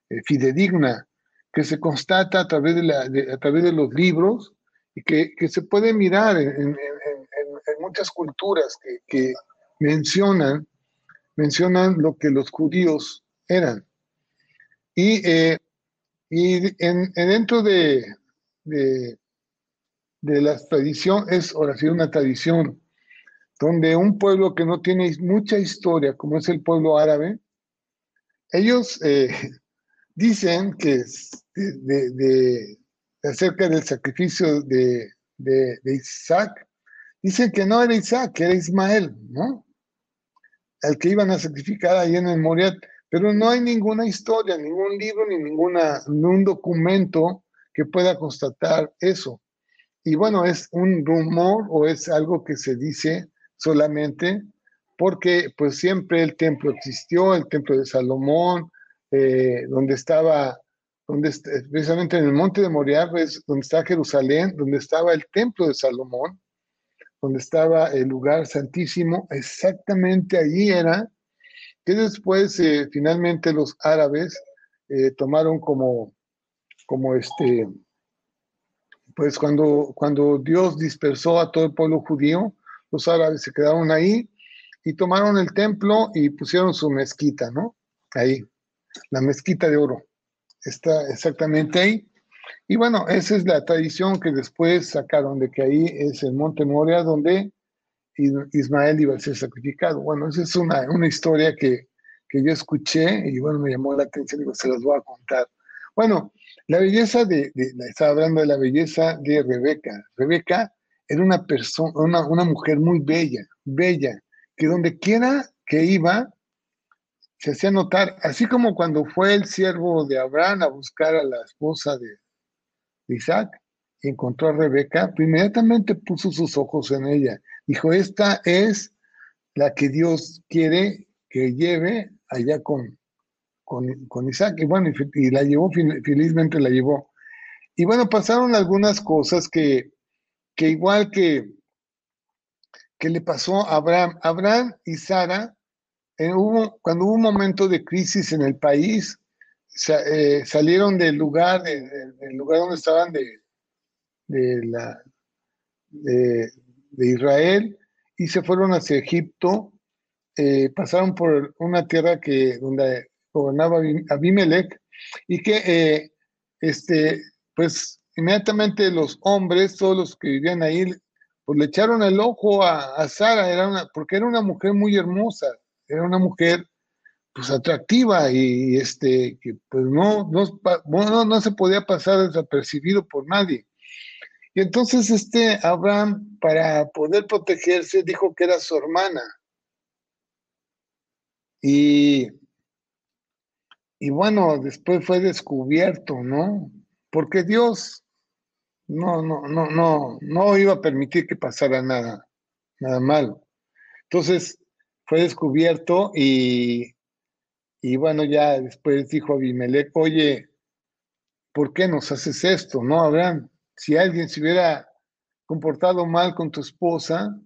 eh, fidedigna, que se constata a través de, a través de los libros y que, que se puede mirar en, muchas culturas que, que, mencionan, mencionan lo que los judíos eran. Y, eh, y en, dentro de, de, la tradición es oración una tradición donde un pueblo que no tiene mucha historia, como es el pueblo árabe, ellos eh, dicen que de, de, acerca del sacrificio de, Isaac, dicen que no era Isaac, era Ismael, ¿no? El que iban a sacrificar ahí en el Moriat, pero no hay ninguna historia, ningún libro, ni ninguna, ningún documento que pueda constatar eso. Y bueno, es un rumor o es algo que se dice solamente porque pues siempre el templo existió, el templo de Salomón, eh, donde estaba, donde, precisamente en el monte de Moriah, es donde está Jerusalén, donde estaba el templo de Salomón, donde estaba el lugar santísimo, exactamente allí era, que después eh, finalmente los árabes eh, tomaron como como este, pues cuando, cuando Dios dispersó a todo el pueblo judío, los árabes se quedaron ahí y tomaron el templo y pusieron su mezquita, ¿no? Ahí, la mezquita de oro. Está exactamente ahí. Y bueno, esa es la tradición que después sacaron de que ahí es el monte Moria donde Ismael iba a ser sacrificado. Bueno, esa es una, una historia que, que yo escuché y bueno, me llamó la atención y se las voy a contar. Bueno, la belleza de, estaba hablando de la belleza de Rebeca. Rebeca era una persona, una, una mujer muy bella, bella, que donde quiera que iba, se hacía notar, así como cuando fue el siervo de Abraham a buscar a la esposa de, Isaac y encontró a Rebeca, pues inmediatamente puso sus ojos en ella. Dijo, esta es la que Dios quiere que lleve allá con, con, Isaac. Y bueno, y, la llevó, felizmente la llevó. Y bueno, pasaron algunas cosas que, que igual que, que le pasó a Abraham. Abraham y Sara, cuando hubo un momento de crisis en el país, eh, salieron del lugar, del lugar donde estaban de, de, la, de, Israel y se fueron hacia Egipto. Eh, pasaron por una tierra que, donde gobernaba Abimelech y que eh, este, pues inmediatamente los hombres, todos los que vivían ahí, pues le echaron el ojo a, Sara, era una, porque era una mujer muy hermosa, era una mujer pues atractiva y este que pues no, no, no se podía pasar desapercibido por nadie. Y entonces este Abraham, para poder protegerse, dijo que era su hermana. Y, y bueno, después fue descubierto, ¿no? Porque Dios no, no, no, no, no iba a permitir que pasara nada, nada. Entonces fue descubierto y, y bueno, ya después dijo Abimelech, oye, ¿por qué nos haces esto? No, Abraham, si alguien se hubiera comportado mal con tu esposa,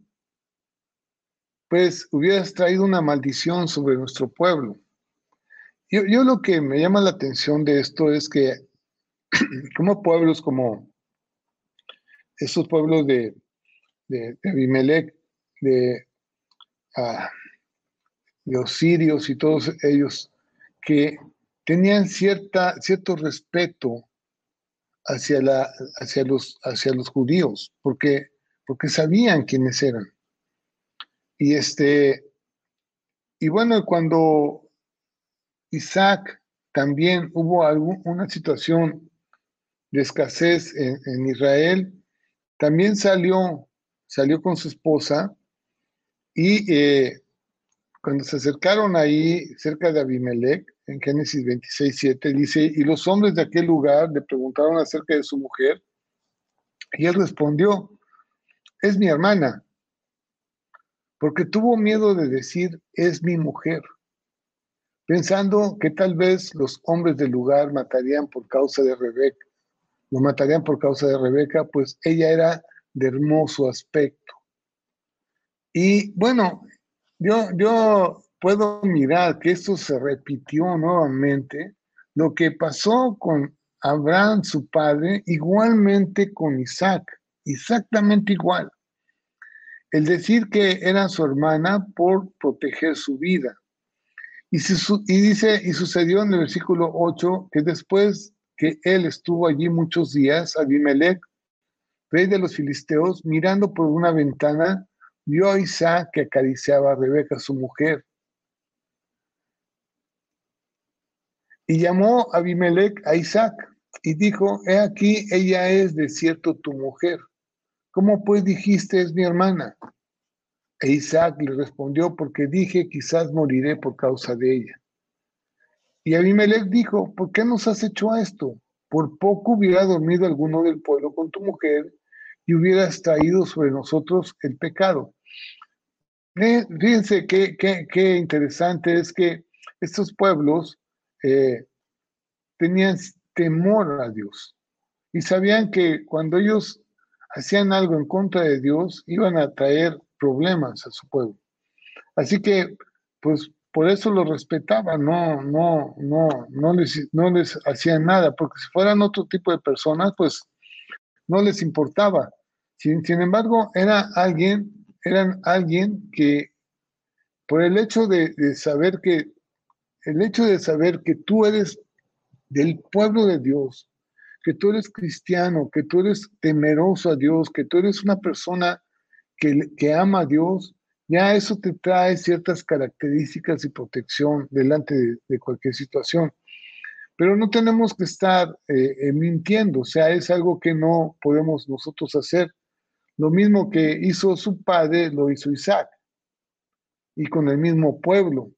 pues hubieras traído una maldición sobre nuestro pueblo. Yo, lo que me llama la atención de esto es que [CLEARS THROAT] como pueblos como esos pueblos de, de, Abimelech, de, ah, los sirios y todos ellos que tenían cierta, cierto respeto hacia, la, hacia, los, hacia los judíos, porque, porque sabían quiénes eran. Y, este, y bueno, cuando Isaac también hubo una situación de escasez en, Israel, también salió, salió con su esposa y eh, cuando se acercaron ahí cerca de Abimelech, en Génesis 26, 7, dice, y los hombres de aquel lugar le preguntaron acerca de su mujer, y él respondió, es mi hermana, porque tuvo miedo de decir, es mi mujer, pensando que tal vez los hombres del lugar matarían por causa de Rebeca, lo matarían por causa de Rebeca, pues ella era de hermoso aspecto. Y bueno, yo, yo puedo mirar que esto se repitió nuevamente, lo que pasó con Abraham, su padre, igualmente con Isaac, exactamente igual. El decir que era su hermana por proteger su vida. Y, y dice, y sucedió en el versículo 8, que después que él estuvo allí muchos días, Abimelech, rey de los filisteos, mirando por una ventana, vio a Isaac que acariciaba a Rebeca, su mujer. Y llamó a Abimelech a Isaac y dijo, he aquí, ella es de cierto tu mujer. ¿Cómo pues dijiste es mi hermana? E Isaac le respondió, porque dije, quizás moriré por causa de ella. Y Abimelech dijo, ¿por qué nos has hecho esto? Por poco hubiera dormido alguno del pueblo con tu mujer y hubieras traído sobre nosotros el pecado. Fíjense qué, qué, interesante es que estos pueblos eh, tenían temor a Dios y sabían que cuando ellos hacían algo en contra de Dios iban a traer problemas a su pueblo. Así que, pues por eso lo respetaban, no, no, no, no les, no les hacían nada, porque si fueran otro tipo de personas, pues no les importaba. Sin, sin embargo, era alguien eran alguien que, por el hecho de, saber que, el hecho de saber que tú eres del pueblo de Dios, que tú eres cristiano, que tú eres temeroso a Dios, que tú eres una persona que, que ama a Dios, ya eso te trae ciertas características y protección delante de, cualquier situación. Pero no tenemos que estar eh, eh, mintiendo, o sea, es algo que no podemos nosotros hacer. Lo mismo que hizo su padre, lo hizo Isaac. Y con el mismo pueblo.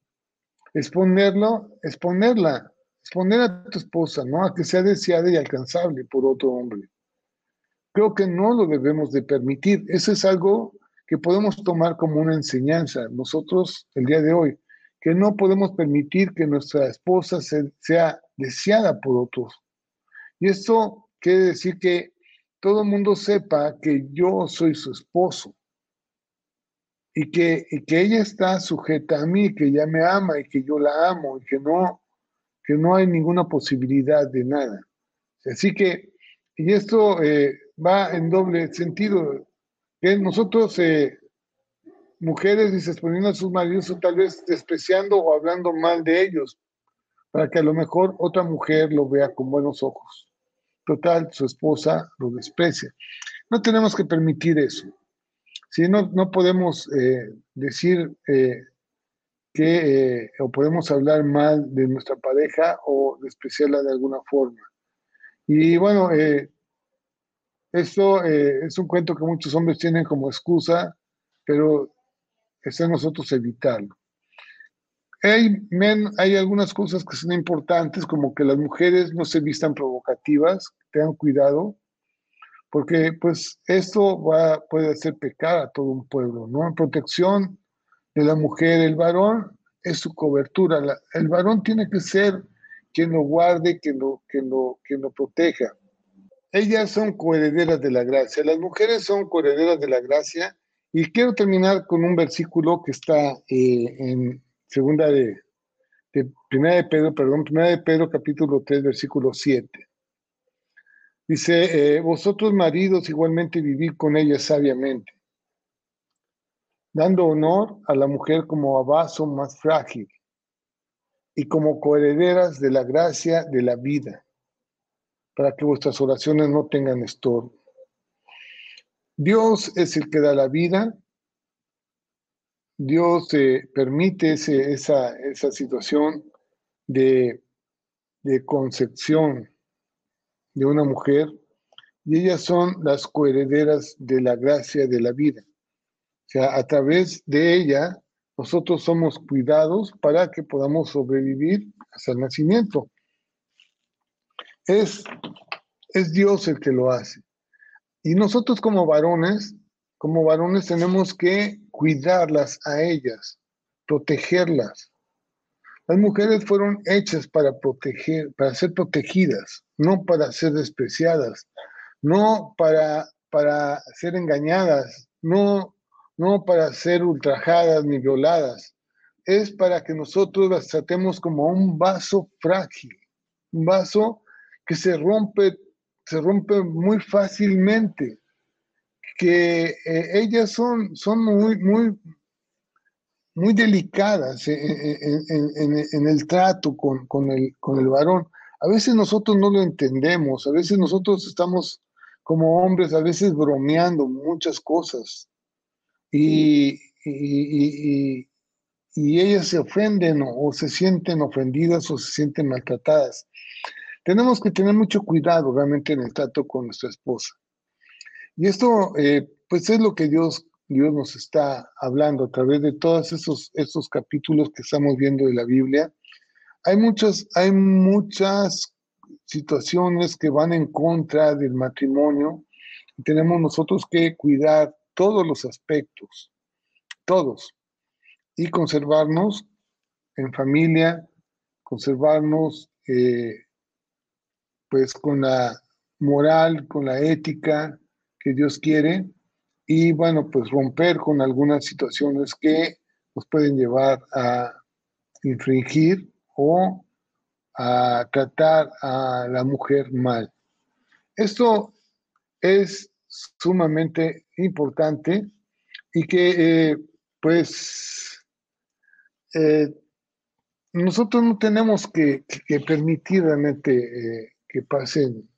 Exponerlo, exponerla, exponer a tu esposa, ¿no? A que sea deseada y alcanzable por otro hombre. Creo que no lo debemos de permitir. Eso es algo que podemos tomar como una enseñanza nosotros el día de hoy, que no podemos permitir que nuestra esposa sea deseada por otros. Y esto quiere decir que todo el mundo sepa que yo soy su esposo y que, que ella está sujeta a mí, que ella me ama y que yo la amo y que no, que no hay ninguna posibilidad de nada. Así que, y esto eh, va en doble sentido, que nosotros, eh, mujeres, dices, poniendo a sus maridos o tal vez despreciando o hablando mal de ellos, para que a lo mejor otra mujer lo vea con buenos ojos. Total, su esposa lo desprecia. No tenemos que permitir eso. Si no, no podemos eh, decir eh, que, eh, o podemos hablar mal de nuestra pareja o despreciarla de alguna forma. Y bueno, esto es un cuento que muchos hombres tienen como excusa, pero está en nosotros evitarlo. Hay, hay algunas cosas que son importantes, como que las mujeres no se vistan provocativas, tengan cuidado, porque pues esto va, puede hacer pecar a todo un pueblo, ¿no? Protección de la mujer, el varón es su cobertura, el varón tiene que ser quien lo guarde, quien lo, quien lo, quien lo proteja. Ellas son coherederas de la gracia, las mujeres son coherederas de la gracia y quiero terminar con un versículo que está eh, en segunda de, primera de Pedro, perdón, primera de Pedro capítulo 3, versículo 7. Dice, eh, vosotros maridos igualmente vivid con ella sabiamente, dando honor a la mujer como a vaso más frágil y como coherederas de la gracia de la vida, para que vuestras oraciones no tengan estorbo. Dios es el que da la vida Dios permite esa, esa, situación de, concepción de una mujer y ellas son las coherederas de la gracia de la vida. O sea, a través de ella nosotros somos cuidados para que podamos sobrevivir hasta el nacimiento. Es, es Dios el que lo hace. Y nosotros como varones, como varones tenemos que cuidarlas a ellas, protegerlas. Las mujeres fueron hechas para proteger, para ser protegidas, no para ser despreciadas, no para, para ser engañadas, no, no para ser ultrajadas ni violadas. Es para que nosotros las tratemos como un vaso frágil, un vaso que se rompe, se rompe muy fácilmente que eh, ellas son, son muy, muy, muy delicadas en, el trato con, con, el, con el varón. A veces nosotros no lo entendemos, a veces nosotros estamos como hombres, a veces bromeando muchas cosas y, y, y, ellas se ofenden o, o, se sienten ofendidas o se sienten maltratadas. Tenemos que tener mucho cuidado realmente en el trato con nuestra esposa. Y esto, eh, pues es lo que Dios, Dios nos está hablando a través de todos esos, esos capítulos que estamos viendo de la Biblia. Hay muchas, hay muchas situaciones que van en contra del matrimonio tenemos nosotros que cuidar todos los aspectos, todos, y conservarnos en familia, conservarnos eh, pues con la moral, con la ética, que Dios quiere y bueno, pues romper con algunas situaciones que nos pueden llevar a infringir o a tratar a la mujer mal. Esto es sumamente importante y que eh, pues eh, nosotros no tenemos que, permitir realmente eh, que pasen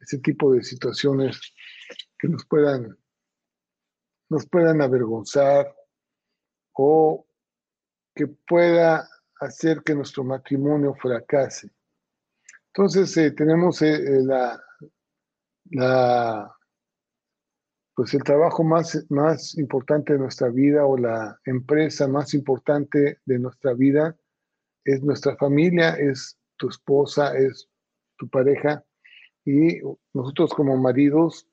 ese tipo de situaciones que nos puedan, nos puedan avergonzar o que pueda hacer que nuestro matrimonio fracase. Entonces eh, tenemos eh, eh, la, la, pues el trabajo más, más importante de nuestra vida o la empresa más importante de nuestra vida es nuestra familia, es tu esposa, es tu pareja y nosotros como maridos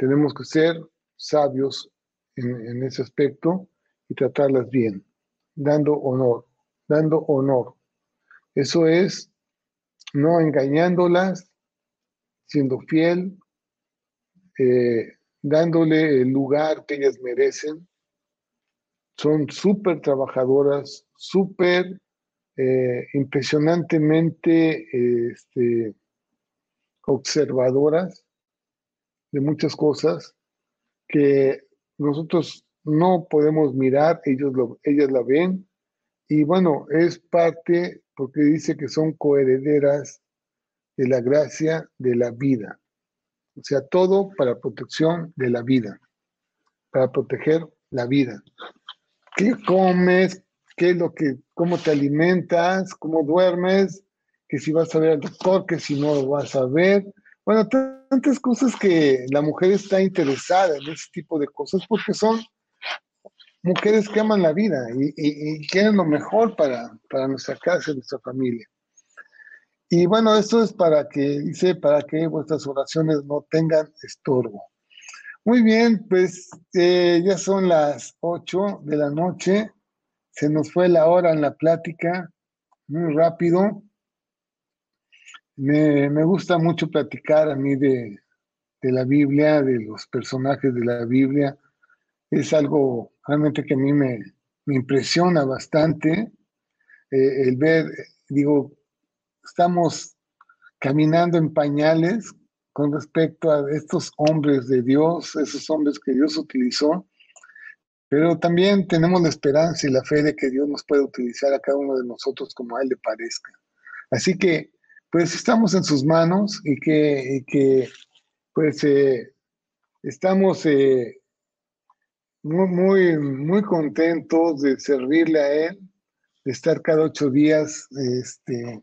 tenemos que ser sabios en, ese aspecto y tratarlas bien, dando honor, dando honor. Eso es no engañándolas, siendo fiel, eh, dándole el lugar que ellas merecen. Son súper trabajadoras, súper eh, impresionantemente este, observadoras de muchas cosas que nosotros no podemos mirar, ellos lo, ellas la ven, y bueno, es parte porque dice que son coherederas de la gracia de la vida. O sea, todo para protección de la vida, para proteger la vida. ¿Qué comes? ¿Qué es lo que, cómo te alimentas? ¿Cómo duermes? Que si vas a ver al doctor, que si no lo vas a ver. Bueno, tantas cosas que la mujer está interesada en ese tipo de cosas porque son mujeres que aman la vida y, quieren lo mejor para, para nuestra casa y nuestra familia. Y bueno, esto es para que, dice, para que vuestras oraciones no tengan estorbo. Muy bien, pues eh, ya son las 8 de la noche. Se nos fue la hora en la plática, muy rápido. Me, gusta mucho platicar a mí de, la Biblia, de los personajes de la Biblia. Es algo realmente que a mí me, impresiona bastante eh, el ver, digo, estamos caminando en pañales con respecto a estos hombres de Dios, esos hombres que Dios utilizó, pero también tenemos la esperanza y la fe de que Dios nos puede utilizar a cada uno de nosotros como a Él le parezca. Así que, pues estamos en sus manos y que, que pues, eh, estamos eh, muy, muy, muy contentos de servirle a Él, de estar cada ocho días este,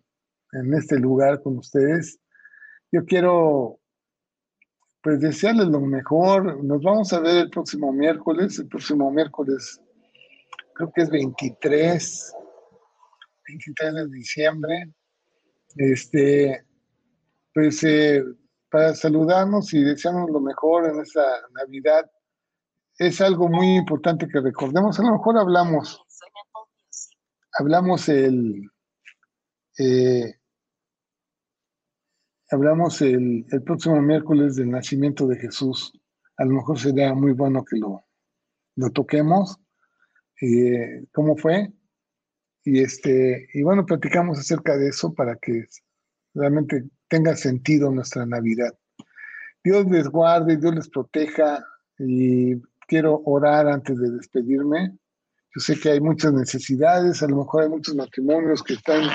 en este lugar con ustedes. Yo quiero pues desearles lo mejor. Nos vamos a ver el próximo miércoles. El próximo miércoles creo que es 23, 23 de diciembre. Este, pues eh, para saludarnos y desearnos lo mejor en esta Navidad. Es algo muy importante que recordemos. A lo mejor hablamos, hablamos el, eh, hablamos el, próximo miércoles del nacimiento de Jesús. A lo mejor sería muy bueno que lo, lo toquemos. Eh, ¿Cómo fue? Y, este, y bueno, platicamos acerca de eso para que realmente tenga sentido nuestra Navidad. Dios les guarde, Dios les proteja y quiero orar antes de despedirme. Yo sé que hay muchas necesidades, a lo mejor hay muchos matrimonios que están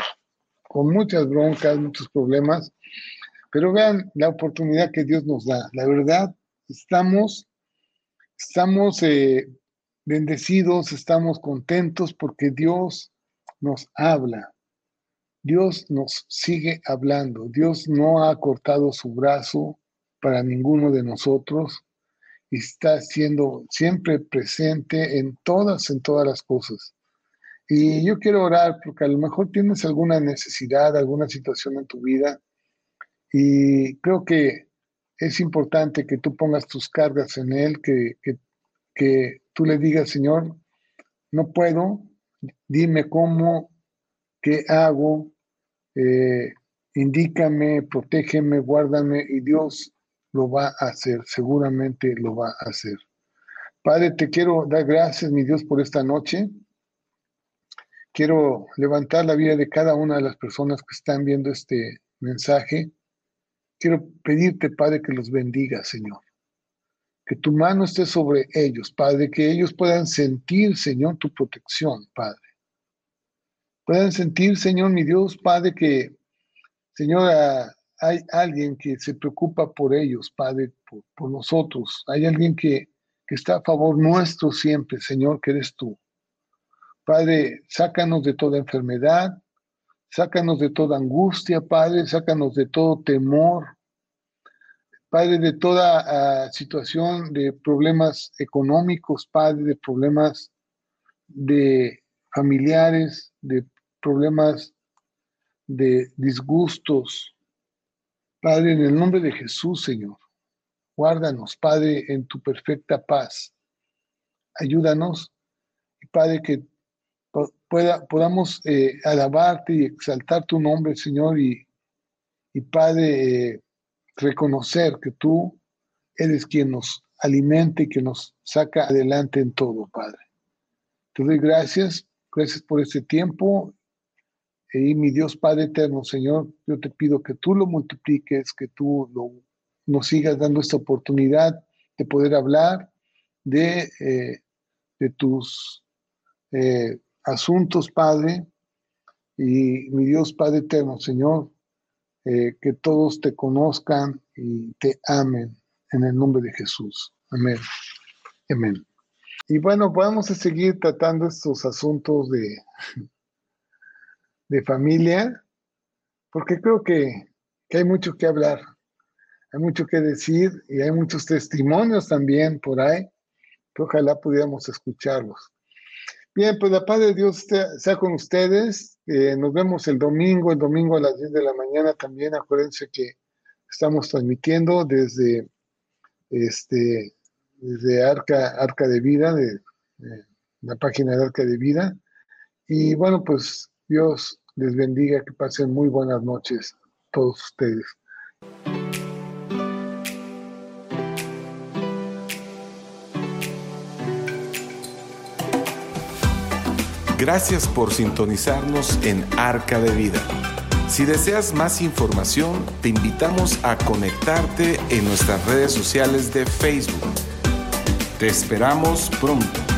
con muchas broncas, muchos problemas. Pero vean la oportunidad que Dios nos da. La verdad, estamos, estamos eh, bendecidos, estamos contentos porque Dios nos habla. Dios nos sigue hablando. Dios no ha cortado su brazo para ninguno de nosotros y está siendo siempre presente en todas, en todas las cosas. Y yo quiero orar porque a lo mejor tienes alguna necesidad, alguna situación en tu vida y creo que es importante que tú pongas tus cargas en Él, que, que, tú le digas, Señor, no puedo, dime cómo, qué hago, eh, indícame, protégeme, guárdame y Dios lo va a hacer, seguramente lo va a hacer. Padre, te quiero dar gracias, mi Dios, por esta noche. Quiero levantar la vida de cada una de las personas que están viendo este mensaje. Quiero pedirte, Padre, que los bendiga, Señor. Que tu mano esté sobre ellos, Padre, que ellos puedan sentir, Señor, tu protección, Padre. Puedan sentir, Señor, mi Dios, Padre, que, Señor, hay alguien que se preocupa por ellos, Padre, por, nosotros. Hay alguien que, que está a favor nuestro siempre, Señor, que eres tú. Padre, sácanos de toda enfermedad, Sácanos de toda angustia, Padre, sácanos de todo temor. Padre, de toda ah, situación de problemas económicos, Padre, de problemas de familiares, de problemas de disgustos. Padre, en el nombre de Jesús, Señor, guárdanos, Padre, en tu perfecta paz. Ayúdanos, Padre, que podamos eh, alabarte y exaltar tu nombre, Señor, y, y Padre, eh, reconocer que tú eres quien nos alimenta y que nos saca adelante en todo, Padre. Te doy gracias, gracias por este tiempo. Y mi Dios Padre eterno, Señor, yo te pido que tú lo multipliques, que tú lo, nos sigas dando esta oportunidad de poder hablar de, eh, de tus eh, asuntos, Padre. Y mi Dios Padre eterno, Señor, eh, que todos te conozcan y te amen en el nombre de Jesús. Amén. Amén. Y bueno, vamos a seguir tratando estos asuntos de, de familia, porque creo que, que hay mucho que hablar, hay mucho que decir y hay muchos testimonios también por ahí, que ojalá pudiéramos escucharlos. Bien, pues la paz de Dios sea con ustedes. Eh, nos vemos el domingo, el domingo a las 10 de la mañana también. Acuérdense que estamos transmitiendo desde, este, desde Arca, Arca de Vida, de, la página de Arca de Vida. Y bueno, pues Dios les bendiga, que pasen muy buenas noches todos ustedes. Gracias por sintonizarnos en Arca de Vida. Si deseas más información, te invitamos a conectarte en nuestras redes sociales de Facebook. Te esperamos pronto.